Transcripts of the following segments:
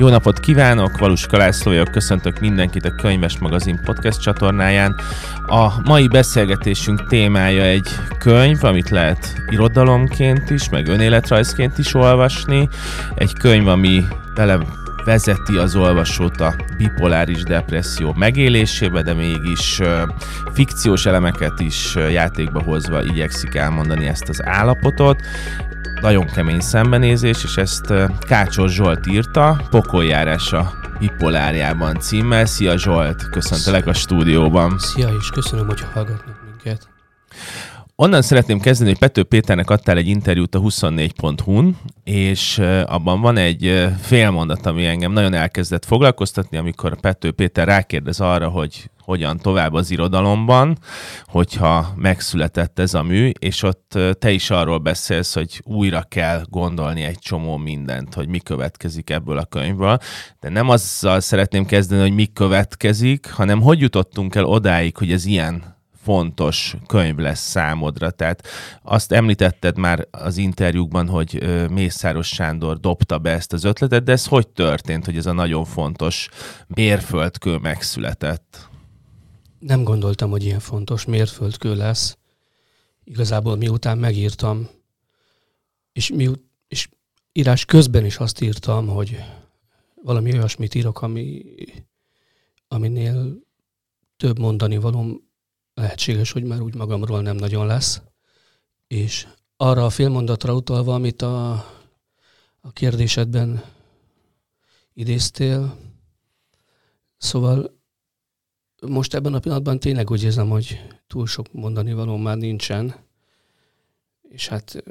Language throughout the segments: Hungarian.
Jó napot kívánok, Valus Kalászló vagyok, köszöntök mindenkit a Könyves Magazin podcast csatornáján. A mai beszélgetésünk témája egy könyv, amit lehet irodalomként is, meg önéletrajzként is olvasni. Egy könyv, ami bele vezeti az olvasót a bipoláris depresszió megélésébe, de mégis fikciós elemeket is játékba hozva igyekszik elmondani ezt az állapotot nagyon kemény szembenézés, és ezt Kácsos Zsolt írta, Pokoljárása bipolárjában címmel. Szia Zsolt, köszöntelek a stúdióban. Szia, és köszönöm, hogy hallgatnak minket. Onnan szeretném kezdeni, hogy Pető Péternek adtál egy interjút a 24.hu-n, és abban van egy félmondat, ami engem nagyon elkezdett foglalkoztatni, amikor Pető Péter rákérdez arra, hogy hogyan tovább az irodalomban, hogyha megszületett ez a mű, és ott te is arról beszélsz, hogy újra kell gondolni egy csomó mindent, hogy mi következik ebből a könyvből. De nem azzal szeretném kezdeni, hogy mi következik, hanem hogy jutottunk el odáig, hogy ez ilyen fontos könyv lesz számodra. Tehát azt említetted már az interjúkban, hogy Mészáros Sándor dobta be ezt az ötletet, de ez hogy történt, hogy ez a nagyon fontos mérföldkő megszületett? Nem gondoltam, hogy ilyen fontos mérföldkő lesz. Igazából miután megírtam, és, mi, és írás közben is azt írtam, hogy valami olyasmit írok, ami, aminél több mondani valóm lehetséges, hogy már úgy magamról nem nagyon lesz. És arra a félmondatra utalva, amit a, a kérdésedben idéztél, szóval most ebben a pillanatban tényleg úgy érzem, hogy túl sok mondani való már nincsen, és hát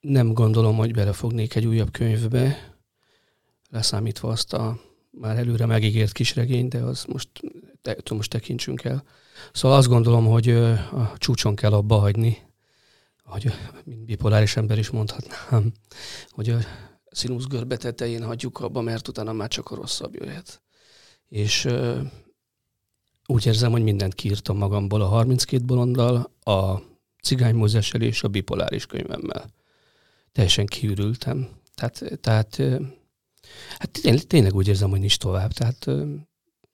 nem gondolom, hogy belefognék egy újabb könyvbe, leszámítva azt a már előre megígért kisregény, de az most, de, most tekintsünk el. Szóval azt gondolom, hogy a csúcson kell abba hagyni, hogy mint bipoláris ember is mondhatnám, hogy a színusz görbe tetején hagyjuk abba, mert utána már csak a rosszabb jöhet. És úgy érzem, hogy mindent kiírtam magamból a 32 bolonddal, a cigány Mózessel és a bipoláris könyvemmel. Teljesen kiürültem. Tehát, tehát Hát tényleg, úgy érzem, hogy nincs tovább. Tehát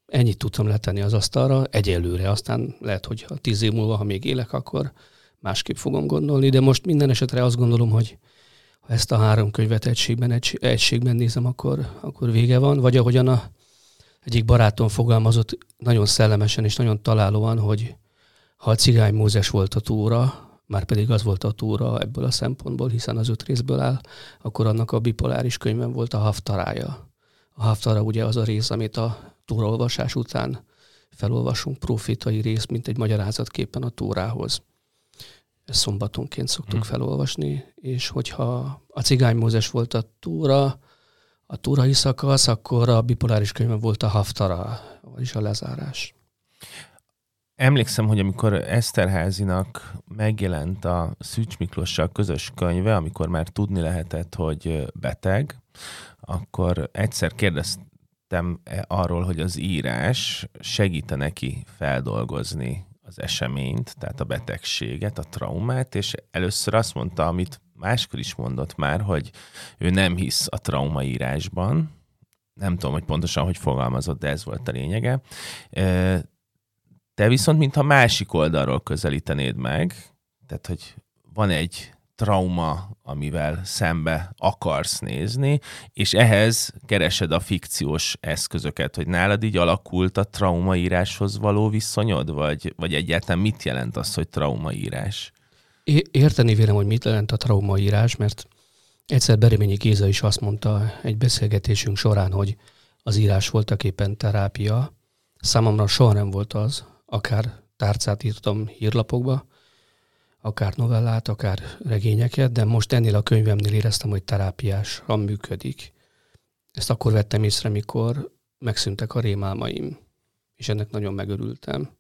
ennyit tudtam letenni az asztalra egyelőre. Aztán lehet, hogy a tíz év múlva, ha még élek, akkor másképp fogom gondolni, de most minden esetre azt gondolom, hogy ha ezt a három könyvet egységben, egy, egységben nézem, akkor, akkor vége van. Vagy ahogyan a egyik barátom fogalmazott nagyon szellemesen és nagyon találóan, hogy ha a cigány Mózes volt a túra, már pedig az volt a túra ebből a szempontból, hiszen az öt részből áll, akkor annak a bipoláris könyvben volt a haftarája. A haftara ugye az a rész, amit a túraolvasás után felolvasunk, profitai rész, mint egy magyarázatképpen a túrához. Ezt szombatonként szoktuk hmm. felolvasni, és hogyha a cigány Mózes volt a túra, a túrai szakasz, akkor a bipoláris könyvben volt a haftara, vagyis a lezárás. Emlékszem, hogy amikor Eszterházinak megjelent a Szűcs Miklossal közös könyve, amikor már tudni lehetett, hogy beteg, akkor egyszer kérdeztem arról, hogy az írás segíte neki feldolgozni az eseményt, tehát a betegséget, a traumát, és először azt mondta, amit máskor is mondott már, hogy ő nem hisz a traumaírásban, nem tudom, hogy pontosan hogy fogalmazott, de ez volt a lényege te viszont mintha másik oldalról közelítenéd meg, tehát hogy van egy trauma, amivel szembe akarsz nézni, és ehhez keresed a fikciós eszközöket, hogy nálad így alakult a traumaíráshoz való viszonyod, vagy, vagy egyáltalán mit jelent az, hogy traumaírás? Érteni vélem, hogy mit jelent a traumaírás, mert egyszer Bereményi Géza is azt mondta egy beszélgetésünk során, hogy az írás voltak éppen terápia. Számomra soha nem volt az, akár tárcát írtam hírlapokba, akár novellát, akár regényeket, de most ennél a könyvemnél éreztem, hogy terápiásan működik. Ezt akkor vettem észre, mikor megszűntek a rémálmaim, és ennek nagyon megörültem.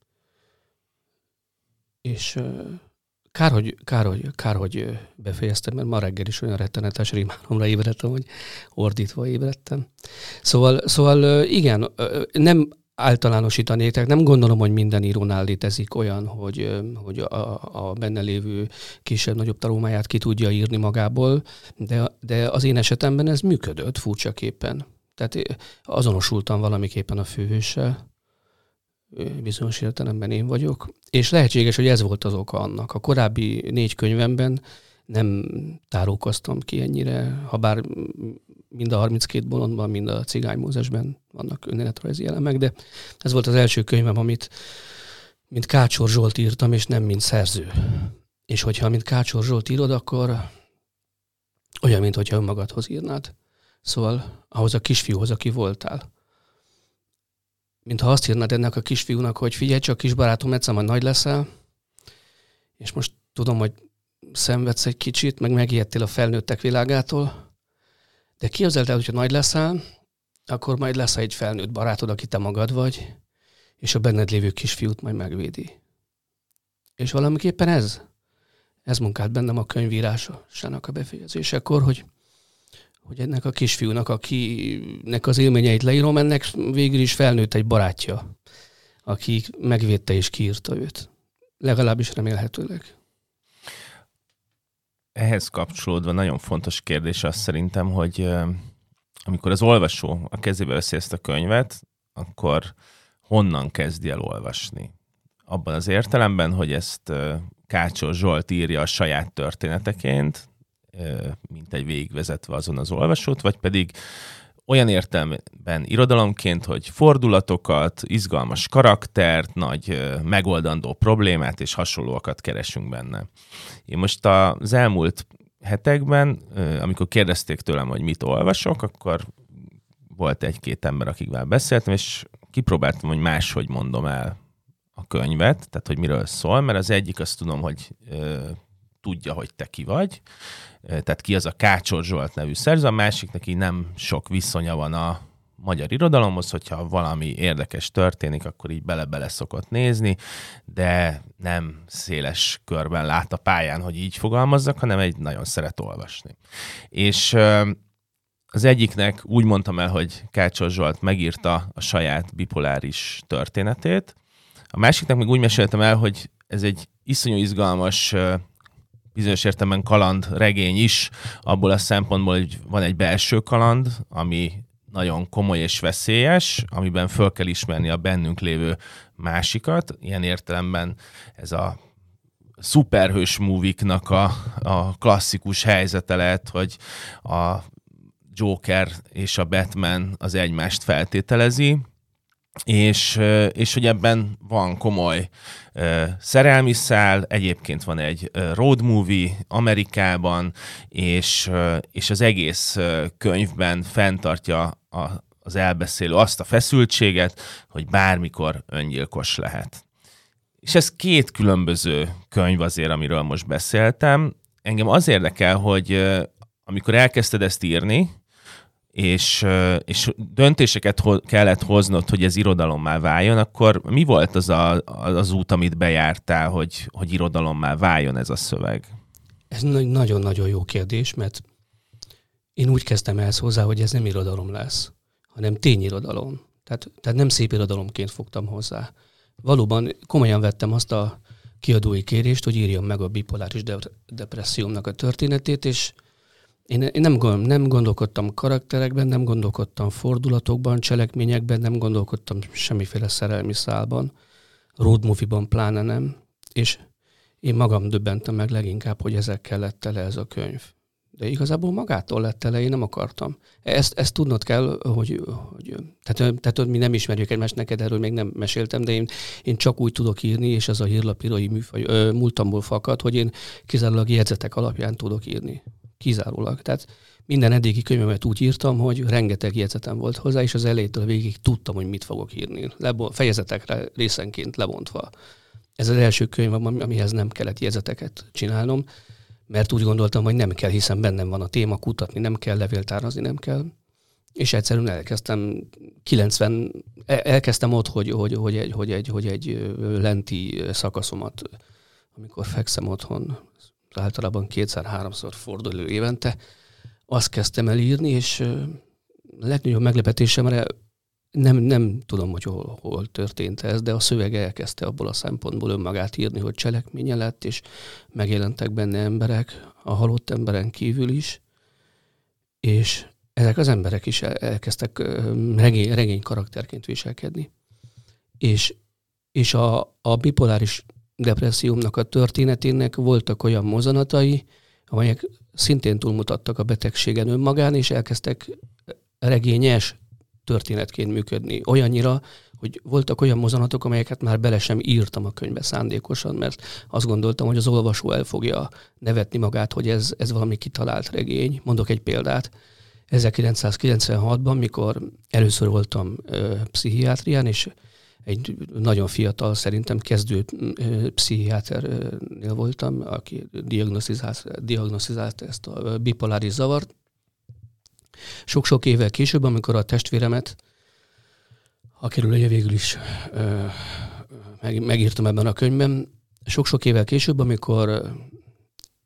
És kár, hogy, kár, hogy, kár, hogy befejeztem, mert ma reggel is olyan rettenetes rémálomra ébredtem, hogy ordítva ébredtem. Szóval, szóval igen, nem általánosítanék, tehát nem gondolom, hogy minden írónál létezik olyan, hogy, hogy a, a benne lévő kisebb-nagyobb traumáját ki tudja írni magából, de, de az én esetemben ez működött furcsaképpen. Tehát azonosultam valamiképpen a főhőssel, bizonyos értelemben én vagyok, és lehetséges, hogy ez volt az oka annak. A korábbi négy könyvemben nem tárulkoztam ki ennyire, ha bár mind a 32 bolondban, mind a Cigány Mózesben vannak önéletrajzi elemek, de ez volt az első könyvem, amit mint Kácsor Zsolt írtam, és nem mint szerző. És hogyha mint Kácsor Zsolt írod, akkor olyan, mint hogyha önmagadhoz írnád. Szóval ahhoz a kisfiúhoz, aki voltál. Mintha azt írnád ennek a kisfiúnak, hogy figyelj csak, kis barátom, egyszer majd nagy leszel, és most tudom, hogy szenvedsz egy kicsit, meg megijedtél a felnőttek világától, de képzeld el, hogyha nagy leszel, akkor majd lesz egy felnőtt barátod, aki te magad vagy, és a benned lévő kisfiút majd megvédi. És valamiképpen ez, ez munkált bennem a könyvírásának a befejezésekor, hogy, hogy ennek a kisfiúnak, akinek az élményeit leírom, ennek végül is felnőtt egy barátja, aki megvédte és kiírta őt. Legalábbis remélhetőleg ehhez kapcsolódva nagyon fontos kérdés az szerintem, hogy amikor az olvasó a kezébe veszi ezt a könyvet, akkor honnan kezdi el olvasni? Abban az értelemben, hogy ezt Kácsor Zsolt írja a saját történeteként, mint egy végigvezetve azon az olvasót, vagy pedig olyan értelemben irodalomként, hogy fordulatokat, izgalmas karaktert, nagy megoldandó problémát és hasonlóakat keresünk benne. Én most az elmúlt hetekben, amikor kérdezték tőlem, hogy mit olvasok, akkor volt egy-két ember, akikvel beszéltem, és kipróbáltam, hogy máshogy mondom el a könyvet, tehát hogy miről szól, mert az egyik azt tudom, hogy tudja, hogy te ki vagy, tehát ki az a Kácsor Zsolt nevű szerző, a másik neki nem sok viszonya van a magyar irodalomhoz, hogyha valami érdekes történik, akkor így bele-bele szokott nézni, de nem széles körben lát a pályán, hogy így fogalmazzak, hanem egy nagyon szeret olvasni. És az egyiknek úgy mondtam el, hogy Kácsor Zsolt megírta a saját bipoláris történetét, a másiknak meg úgy meséltem el, hogy ez egy iszonyú izgalmas bizonyos értelemben kaland regény is, abból a szempontból, hogy van egy belső kaland, ami nagyon komoly és veszélyes, amiben föl kell ismerni a bennünk lévő másikat. Ilyen értelemben ez a szuperhős múviknak a, a klasszikus helyzete lehet, hogy a Joker és a Batman az egymást feltételezi, és, és hogy ebben van komoly szerelmi szál, egyébként van egy road movie Amerikában, és, és az egész könyvben fenntartja a, az elbeszélő azt a feszültséget, hogy bármikor öngyilkos lehet. És ez két különböző könyv azért, amiről most beszéltem. Engem az érdekel, hogy amikor elkezdted ezt írni, és, és döntéseket ho- kellett hoznod, hogy ez irodalommá váljon, akkor mi volt az a, az út, amit bejártál, hogy, hogy irodalommá váljon ez a szöveg? Ez nagyon-nagyon jó kérdés, mert én úgy kezdtem ehhez hozzá, hogy ez nem irodalom lesz, hanem tényirodalom. Tehát, tehát nem szép irodalomként fogtam hozzá. Valóban komolyan vettem azt a kiadói kérést, hogy írjam meg a bipoláris de- depressziómnak a történetét, és én, én nem, nem gondolkodtam karakterekben, nem gondolkodtam fordulatokban, cselekményekben, nem gondolkodtam semmiféle szerelmi szálban, road movie-ban pláne nem, és én magam döbbentem meg leginkább, hogy ezekkel lett tele ez a könyv. De igazából magától lett tele, én nem akartam. Ezt, ezt tudnod kell, hogy, hogy tehát, tehát mi nem ismerjük egymást, neked erről még nem meséltem, de én, én csak úgy tudok írni, és ez a hírlapírói műfaj ö, múltamból fakad, hogy én kizárólag jegyzetek alapján tudok írni kizárólag. Tehát minden eddigi könyvemet úgy írtam, hogy rengeteg jegyzetem volt hozzá, és az elejétől végig tudtam, hogy mit fogok írni. Lebo- fejezetekre részenként lebontva. Ez az első könyv, amihez nem kellett jegyzeteket csinálnom, mert úgy gondoltam, hogy nem kell, hiszen bennem van a téma, kutatni nem kell, levéltárazni nem kell. És egyszerűen elkezdtem 90, e, elkezdtem ott, hogy, hogy, hogy, egy, hogy, egy, hogy egy lenti szakaszomat, amikor fekszem otthon, általában kétszer-háromszor forduló évente, azt kezdtem el írni, és legnagyobb meglepetésemre nem, nem tudom, hogy hol, hol történt ez, de a szöveg elkezdte abból a szempontból önmagát írni, hogy cselekménye lett, és megjelentek benne emberek, a halott emberen kívül is, és ezek az emberek is elkezdtek regény, regény karakterként viselkedni. És, és a, a bipoláris depressziómnak a történetének voltak olyan mozanatai, amelyek szintén túlmutattak a betegségen önmagán, és elkezdtek regényes történetként működni. Olyannyira, hogy voltak olyan mozanatok, amelyeket már bele sem írtam a könyvbe szándékosan, mert azt gondoltam, hogy az olvasó el fogja nevetni magát, hogy ez, ez valami kitalált regény. Mondok egy példát. 1996-ban, mikor először voltam ö, pszichiátrián, és egy nagyon fiatal, szerintem kezdő pszichiáternél voltam, aki diagnosztizált, diagnosztizált ezt a bipoláris zavart. Sok-sok évvel később, amikor a testvéremet, akiről ugye végül is meg, megírtam ebben a könyvben, sok-sok évvel később, amikor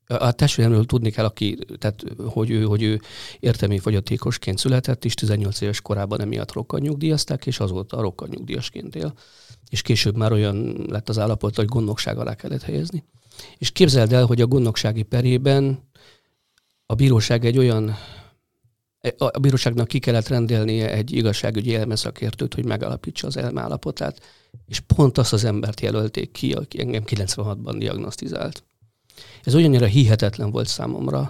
a testvéremről tudni kell, aki, tehát, hogy ő, hogy ő értelmi fogyatékosként született, és 18 éves korában emiatt rokkanyugdíjazták, és azóta rokkanyugdíjasként él. És később már olyan lett az állapot, hogy gondnokság alá kellett helyezni. És képzeld el, hogy a gondnoksági perében a bíróság egy olyan a bíróságnak ki kellett rendelnie egy igazságügyi elmeszakértőt, hogy megalapítsa az elmállapotát, és pont azt az embert jelölték ki, aki engem 96-ban diagnosztizált. Ez olyannyira hihetetlen volt számomra.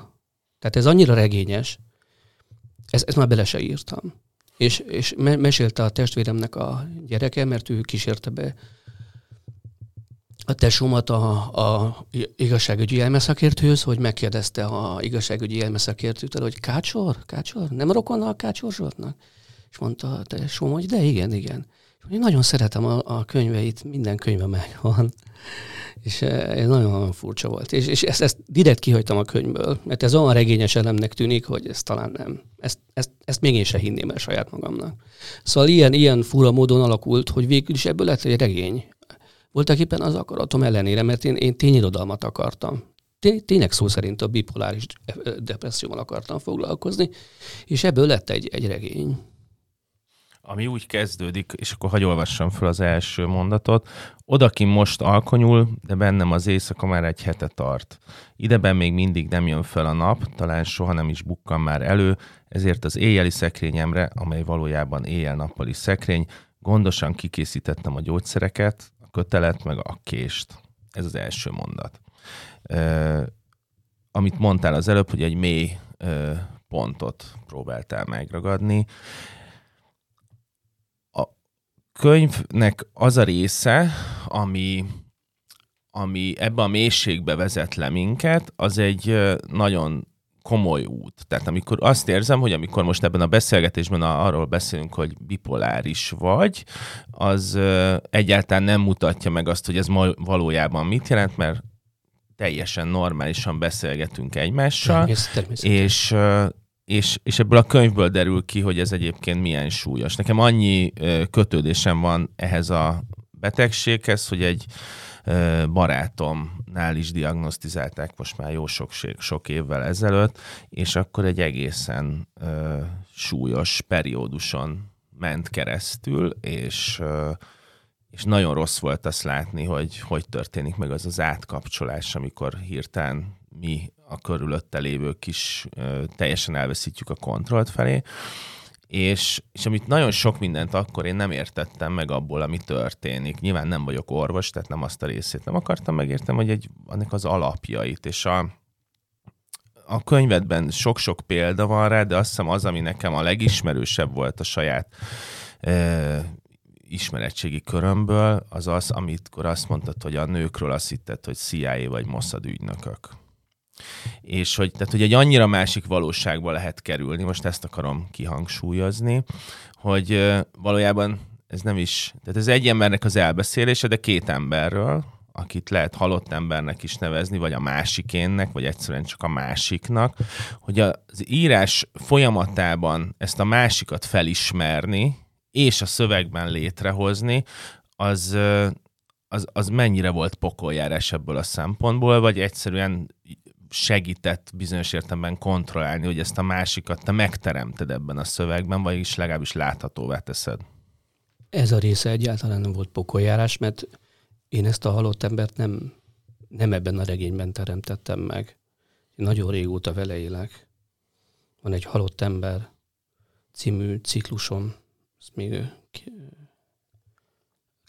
Tehát ez annyira regényes, ez, ezt már bele se írtam. És, és me- mesélte a testvéremnek a gyereke, mert ő kísérte be a tesómat a, a igazságügyi elmeszakértőhöz, hogy megkérdezte a igazságügyi elmeszakértőtől, hogy Kácsor? Kácsor? Nem rokonna a Kácsor Zsoltnak? És mondta a tesóm, hogy de igen, igen. Én nagyon szeretem a, a könyveit, minden könyve megvan. És eh, ez nagyon furcsa volt. És, és ezt, ezt direkt kihagytam a könyvből, mert ez olyan regényes elemnek tűnik, hogy ez talán nem. Ezt, ezt, ezt még én sem hinném el saját magamnak. Szóval ilyen, ilyen fura módon alakult, hogy végül is ebből lett egy regény. Voltak éppen az akaratom ellenére, mert én, én tényirodalmat akartam. Tényleg szó szerint a bipoláris depresszióval akartam foglalkozni, és ebből lett egy, egy regény ami úgy kezdődik, és akkor hagyj olvassam fel az első mondatot. Odakin most alkonyul, de bennem az éjszaka már egy hete tart. Ideben még mindig nem jön fel a nap, talán soha nem is bukkan már elő, ezért az éjjeli szekrényemre, amely valójában éjjel-nappali szekrény, gondosan kikészítettem a gyógyszereket, a kötelet, meg a kést. Ez az első mondat. Uh, amit mondtál az előbb, hogy egy mély uh, pontot próbáltál megragadni könyvnek az a része, ami, ami ebbe a mélységbe vezet le minket, az egy nagyon komoly út. Tehát amikor azt érzem, hogy amikor most ebben a beszélgetésben arról beszélünk, hogy bipoláris vagy, az egyáltalán nem mutatja meg azt, hogy ez valójában mit jelent, mert teljesen normálisan beszélgetünk egymással, és és, és ebből a könyvből derül ki, hogy ez egyébként milyen súlyos. Nekem annyi kötődésem van ehhez a betegséghez, hogy egy barátomnál is diagnosztizálták most már jó sok, sok évvel ezelőtt, és akkor egy egészen súlyos perióduson ment keresztül, és és nagyon rossz volt azt látni, hogy hogy történik meg az az átkapcsolás, amikor hirtelen mi a körülötte lévők is ö, teljesen elveszítjük a kontrollt felé. És, és amit nagyon sok mindent akkor én nem értettem meg abból, ami történik. Nyilván nem vagyok orvos, tehát nem azt a részét nem akartam megértem, hogy egy, annak az alapjait. És a, a könyvedben sok-sok példa van rá, de azt hiszem az, ami nekem a legismerősebb volt a saját ö, ismeretségi körömből, az az, amikor azt mondtad, hogy a nőkről azt hitted, hogy CIA vagy Mossad ügynökök. És hogy, tehát, hogy egy annyira másik valóságba lehet kerülni, most ezt akarom kihangsúlyozni, hogy valójában ez nem is, tehát ez egy embernek az elbeszélése, de két emberről, akit lehet halott embernek is nevezni, vagy a másikénnek, vagy egyszerűen csak a másiknak, hogy az írás folyamatában ezt a másikat felismerni, és a szövegben létrehozni, az, az, az mennyire volt pokoljárás ebből a szempontból, vagy egyszerűen segített bizonyos értelemben kontrollálni, hogy ezt a másikat te megteremted ebben a szövegben, vagy is legalábbis láthatóvá teszed? Ez a része egyáltalán nem volt pokoljárás, mert én ezt a halott embert nem, nem ebben a regényben teremtettem meg. Én nagyon régóta vele élek. Van egy halott ember című ciklusom, ezt még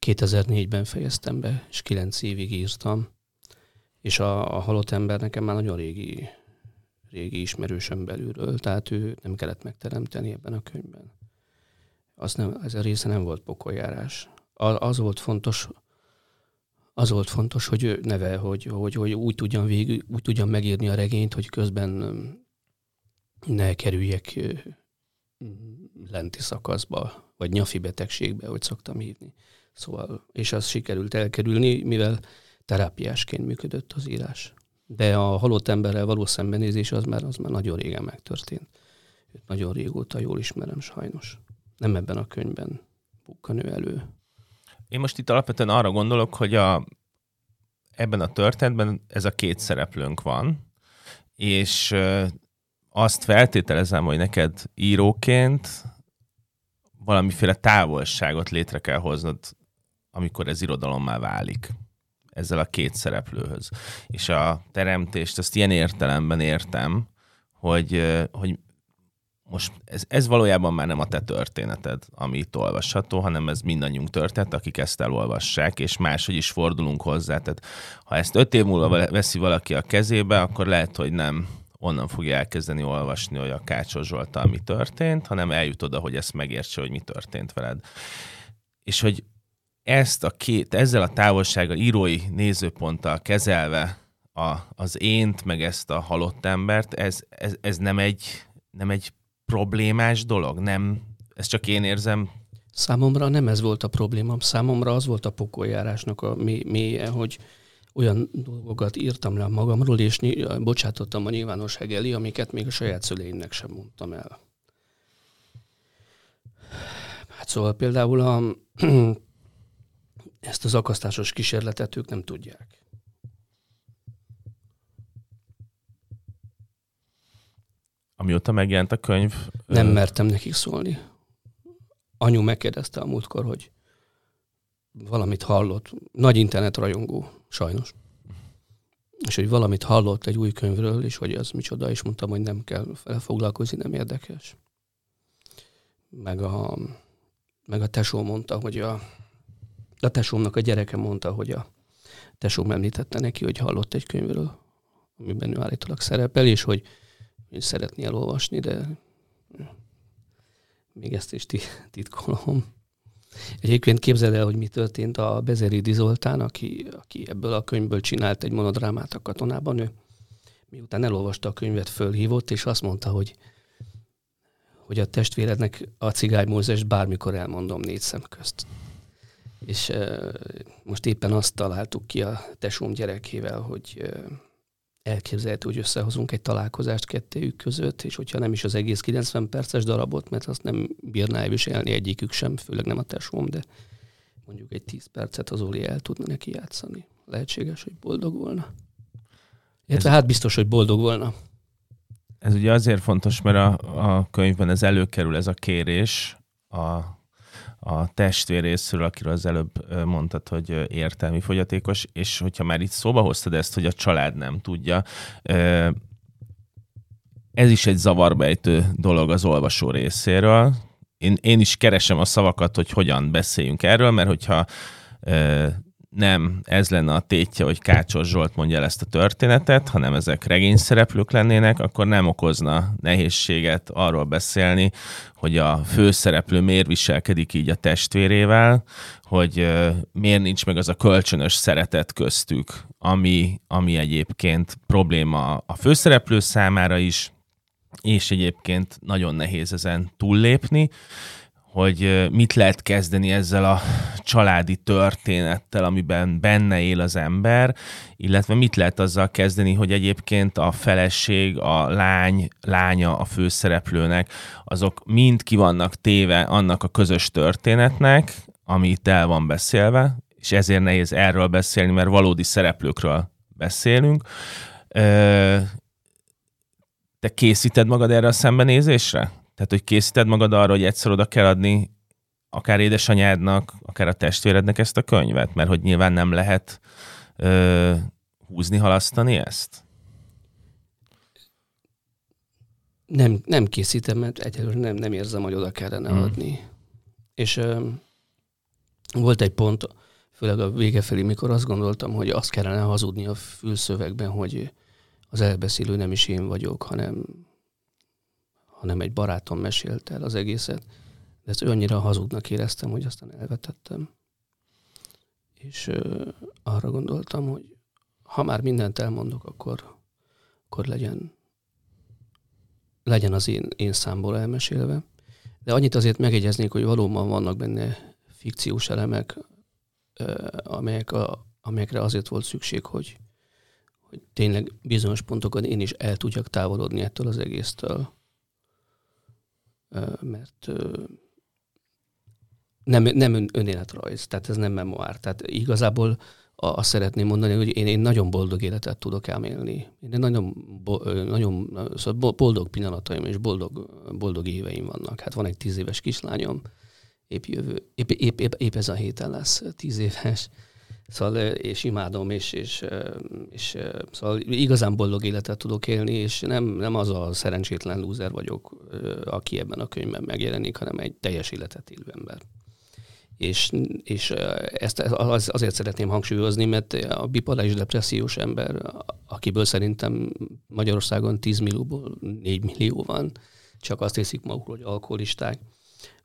2004-ben fejeztem be, és 9 évig írtam. És a, a halott ember nekem már nagyon régi, régi ismerősöm belülről, tehát ő nem kellett megteremteni ebben a könyvben. Az nem, ez a része nem volt pokoljárás. Az, volt fontos, az volt fontos, hogy ő neve, hogy, hogy, hogy úgy, tudjam végül, úgy tudjam megírni a regényt, hogy közben ne kerüljek lenti szakaszba, vagy nyafi betegségbe, hogy szoktam hívni. Szóval, és az sikerült elkerülni, mivel terápiásként működött az írás. De a halott emberrel való szembenézés az már, az már nagyon régen megtörtént. Őt nagyon régóta jól ismerem sajnos. Nem ebben a könyvben bukkan ő elő. Én most itt alapvetően arra gondolok, hogy a, ebben a történetben ez a két szereplőnk van, és azt feltételezem, hogy neked íróként valamiféle távolságot létre kell hoznod, amikor ez irodalommá válik ezzel a két szereplőhöz. És a teremtést, azt ilyen értelemben értem, hogy, hogy most ez, ez valójában már nem a te történeted, ami itt olvasható, hanem ez mindannyiunk történet, akik ezt elolvassák, és máshogy is fordulunk hozzá. Tehát ha ezt öt év múlva veszi valaki a kezébe, akkor lehet, hogy nem onnan fogja elkezdeni olvasni, hogy a Kácsos Zsoltal mi történt, hanem eljut oda, hogy ezt megértse, hogy mi történt veled. És hogy ezt a két, ezzel a távolsággal, írói nézőponttal kezelve a, az ént, meg ezt a halott embert, ez, ez, ez nem, egy, nem egy problémás dolog? Nem, ezt csak én érzem? Számomra nem ez volt a problémám. Számomra az volt a pokoljárásnak a mélye, hogy olyan dolgokat írtam le magamról, és bocsátottam a nyilvánosság elé, amiket még a saját szüleimnek sem mondtam el. Hát szóval például a, ezt az akasztásos kísérletet ők nem tudják. Amióta megjelent a könyv... Nem mertem nekik szólni. Anyu megkérdezte a múltkor, hogy valamit hallott. Nagy internet rajongó, sajnos. És hogy valamit hallott egy új könyvről, és hogy az micsoda, és mondtam, hogy nem kell vele foglalkozni, nem érdekes. Meg a, meg a tesó mondta, hogy a, a tesómnak a gyereke mondta, hogy a tesóm említette neki, hogy hallott egy könyvről, amiben ő állítólag szerepel, és hogy, hogy szeretné elolvasni, de még ezt is titkolom. Egyébként képzeld el, hogy mi történt a Bezeri Zoltán, aki, aki ebből a könyvből csinált egy monodrámát a katonában. Ő miután elolvasta a könyvet, fölhívott, és azt mondta, hogy, hogy a testvérednek a cigány Mózes bármikor elmondom négy szem közt. És most éppen azt találtuk ki a tesóm gyerekével, hogy elképzelhető, hogy összehozunk egy találkozást kettőjük között, és hogyha nem is az egész 90 perces darabot, mert azt nem bírná elviselni egyikük sem, főleg nem a tesóm, de mondjuk egy 10 percet az Oli el tudna neki játszani. Lehetséges, hogy boldog volna. Illetve hát biztos, hogy boldog volna. Ez ugye azért fontos, mert a, a könyvben ez előkerül, ez a kérés a a testvér részről, akiről az előbb mondtad, hogy értelmi fogyatékos, és hogyha már itt szóba hoztad ezt, hogy a család nem tudja, ez is egy zavarbejtő dolog az olvasó részéről. Én, én is keresem a szavakat, hogy hogyan beszéljünk erről, mert hogyha nem ez lenne a tétje, hogy Kácsos Zsolt mondja el ezt a történetet, hanem ezek regényszereplők lennének, akkor nem okozna nehézséget arról beszélni, hogy a főszereplő miért viselkedik így a testvérével, hogy miért nincs meg az a kölcsönös szeretet köztük, ami, ami egyébként probléma a főszereplő számára is, és egyébként nagyon nehéz ezen túllépni hogy mit lehet kezdeni ezzel a családi történettel, amiben benne él az ember, illetve mit lehet azzal kezdeni, hogy egyébként a feleség, a lány, lánya a főszereplőnek, azok mind ki vannak téve annak a közös történetnek, ami itt el van beszélve, és ezért nehéz erről beszélni, mert valódi szereplőkről beszélünk. Te készíted magad erre a szembenézésre? Tehát, hogy készíted magad arra, hogy egyszer oda kell adni akár édesanyádnak, akár a testvérednek ezt a könyvet? Mert hogy nyilván nem lehet ö, húzni, halasztani ezt? Nem, nem készítem, mert egyelőre nem, nem érzem, hogy oda kellene hmm. adni. És ö, volt egy pont, főleg a vége felé, mikor azt gondoltam, hogy azt kellene hazudni a fülszövegben, hogy az elbeszélő nem is én vagyok, hanem, hanem egy barátom mesélt el az egészet. De ezt annyira hazudnak éreztem, hogy aztán elvetettem. És ö, arra gondoltam, hogy ha már mindent elmondok, akkor, akkor legyen, legyen az én, én számból elmesélve. De annyit azért megegyeznék, hogy valóban vannak benne fikciós elemek, amelyek a, amelyekre azért volt szükség, hogy, hogy tényleg bizonyos pontokon én is el tudjak távolodni ettől az egésztől. Mert nem, nem önéletrajz, tehát ez nem memoár. Tehát igazából azt szeretném mondani, hogy én, én nagyon boldog életet tudok elmélni. Én nagyon, nagyon szóval boldog pillanataim és boldog, boldog éveim vannak. Hát van egy tíz éves kislányom, épp, jövő, épp, épp, épp, épp ez a héten lesz tíz éves. Szóval, és imádom, és, és, és szóval igazán boldog életet tudok élni, és nem, nem az a szerencsétlen lúzer vagyok, aki ebben a könyvben megjelenik, hanem egy teljes életet élő ember. És, és ezt azért szeretném hangsúlyozni, mert a bipoláris depressziós ember, akiből szerintem Magyarországon 10 millióból 4 millió van, csak azt hiszik magukról, hogy alkoholisták,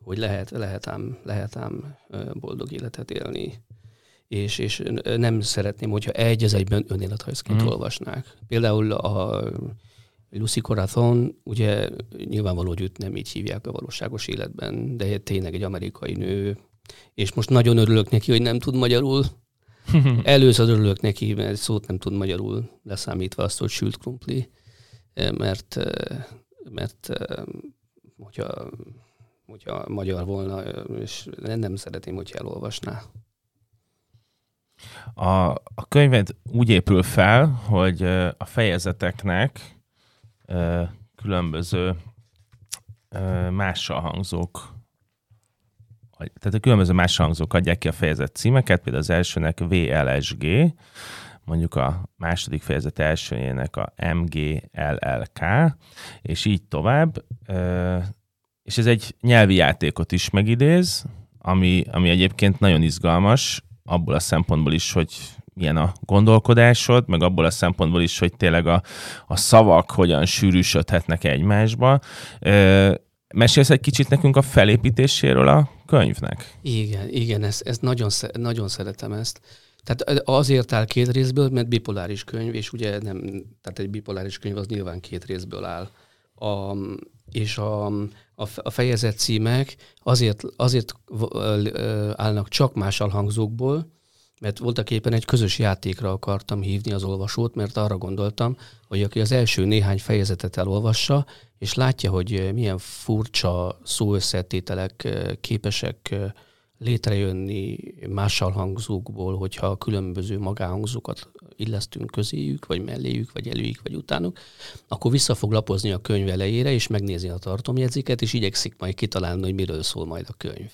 hogy lehet, lehet, ám, lehet ám boldog életet élni. És, és nem szeretném, hogyha egy az egyben önéletrajzként mm. olvasnák. Például a Lucy Corazon, ugye nyilvánvaló, hogy őt nem így hívják a valóságos életben, de tényleg egy amerikai nő, és most nagyon örülök neki, hogy nem tud magyarul. Először örülök neki, mert szót nem tud magyarul, leszámítva azt, hogy sült krumpli, mert, mert hogyha hogyha magyar volna, és nem szeretném, hogyha elolvasná. A, a könyved úgy épül fel, hogy a fejezeteknek különböző mással hangzók tehát a különböző más hangzók adják ki a fejezet címeket, például az elsőnek VLSG, mondjuk a második fejezet elsőjének a MGLLK, és így tovább és ez egy nyelvi játékot is megidéz, ami, ami egyébként nagyon izgalmas, abból a szempontból is, hogy milyen a gondolkodásod, meg abból a szempontból is, hogy tényleg a, a szavak hogyan sűrűsödhetnek egymásba. Mesélsz egy kicsit nekünk a felépítéséről a könyvnek? Igen, igen, ezt, ezt nagyon, nagyon szeretem ezt. Tehát azért áll két részből, mert bipoláris könyv, és ugye nem, tehát egy bipoláris könyv az nyilván két részből áll. A, és a, a fejezet címek azért, azért állnak csak más alhangzókból, mert voltak éppen egy közös játékra akartam hívni az olvasót, mert arra gondoltam, hogy aki az első néhány fejezetet elolvassa, és látja, hogy milyen furcsa szóösszetételek képesek létrejönni mással hangzókból, hogyha különböző magáhangzókat illesztünk közéjük, vagy melléjük, vagy előjük, vagy utánuk, akkor vissza fog lapozni a könyv elejére, és megnézi a tartomjegyziket, és igyekszik majd kitalálni, hogy miről szól majd a könyv.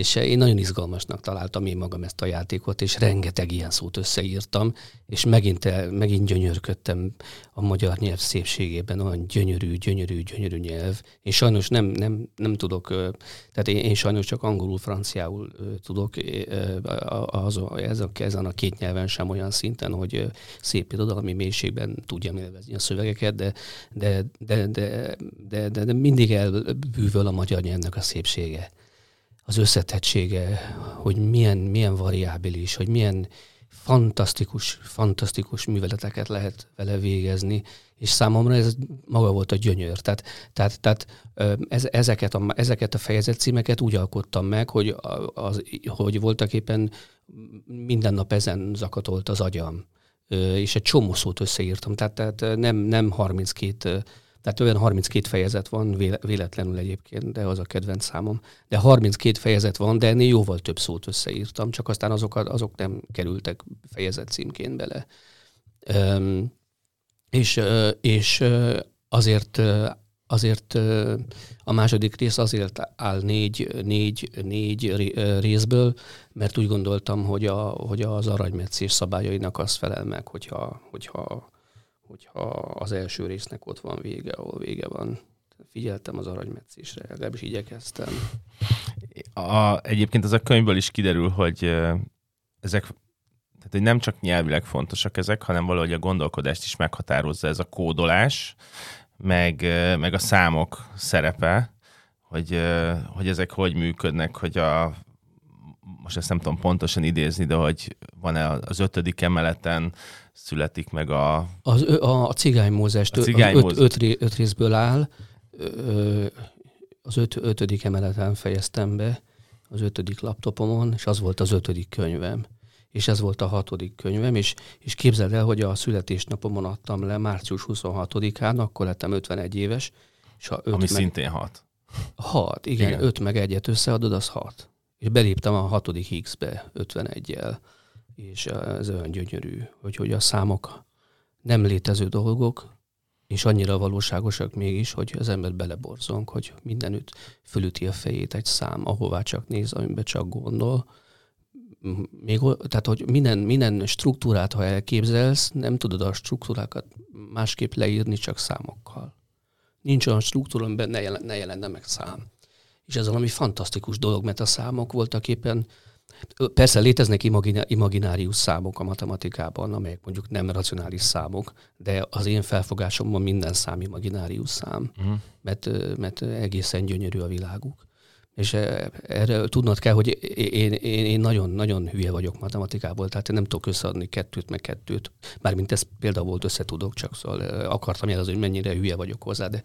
És én nagyon izgalmasnak találtam én magam ezt a játékot, és rengeteg ilyen szót összeírtam, és megint, el, megint gyönyörködtem a magyar nyelv szépségében, olyan gyönyörű, gyönyörű, gyönyörű nyelv. Én sajnos nem, nem, nem tudok, tehát én, én sajnos csak angolul, franciául tudok, az, ez a, ezen a két nyelven sem olyan szinten, hogy szép irodalmi mélységben tudjam élvezni a szövegeket, de, de, de, de, de, de, de mindig elbűvöl a magyar nyelvnek a szépsége az összetettsége, hogy milyen, milyen variábilis, hogy milyen fantasztikus, fantasztikus műveleteket lehet vele végezni, és számomra ez maga volt a gyönyör. Tehát, tehát, tehát ez, ezeket, a, ezeket a fejezetcímeket úgy alkottam meg, hogy, az, hogy voltak éppen minden nap ezen zakatolt az agyam. És egy csomó szót összeírtam, tehát, tehát nem, nem 32 tehát olyan 32 fejezet van, véletlenül egyébként, de az a kedvenc számom. De 32 fejezet van, de ennél jóval több szót összeírtam, csak aztán azok, azok nem kerültek fejezet címként bele. Üm, és, és azért azért a második rész azért áll négy, négy, négy részből, mert úgy gondoltam, hogy, a, hogy az aranymetszés szabályainak az felel meg, hogyha, hogyha, hogyha az első résznek ott van vége, ahol vége van. Figyeltem az aranymetszésre, legalábbis igyekeztem. A, egyébként az a könyvből is kiderül, hogy ezek tehát, hogy nem csak nyelvileg fontosak ezek, hanem valahogy a gondolkodást is meghatározza ez a kódolás, meg, meg a számok szerepe, hogy, hogy ezek hogy működnek, hogy a, most ezt nem tudom pontosan idézni, de hogy van-e az ötödik emeleten születik meg a... Az, a, a cigány Mózes, a cigány öt, öt, öt részből áll, az öt, ötödik emeleten fejeztem be, az ötödik laptopomon, és az volt az ötödik könyvem és ez volt a hatodik könyvem, és, és képzeld el, hogy a születésnapomon adtam le március 26-án, akkor lettem 51 éves. És ha öt Ami meg, szintén hat. Hat, igen, igen, öt meg egyet összeadod, az hat. És beléptem a hatodik X-be 51-jel, és ez olyan gyönyörű, hogy, hogy a számok nem létező dolgok, és annyira valóságosak mégis, hogy az ember beleborzonk, hogy mindenütt fölüti a fejét egy szám, ahová csak néz, amiben csak gondol, még, tehát, hogy minden, minden struktúrát, ha elképzelsz, nem tudod a struktúrákat másképp leírni, csak számokkal. Nincs olyan struktúra, amiben ne, jelen, ne jelenne meg szám. És ez valami fantasztikus dolog, mert a számok voltak éppen, persze léteznek imaginárius számok a matematikában, amelyek mondjuk nem racionális számok, de az én felfogásomban minden szám imaginárius szám, uh-huh. mert, mert egészen gyönyörű a világuk és eh, erre tudnod kell, hogy én, én, én nagyon, nagyon hülye vagyok matematikából, tehát én nem tudok összeadni kettőt meg kettőt, bármint ez például volt, össze tudok, csak szóval eh, akartam jelezni, hogy mennyire hülye vagyok hozzá, de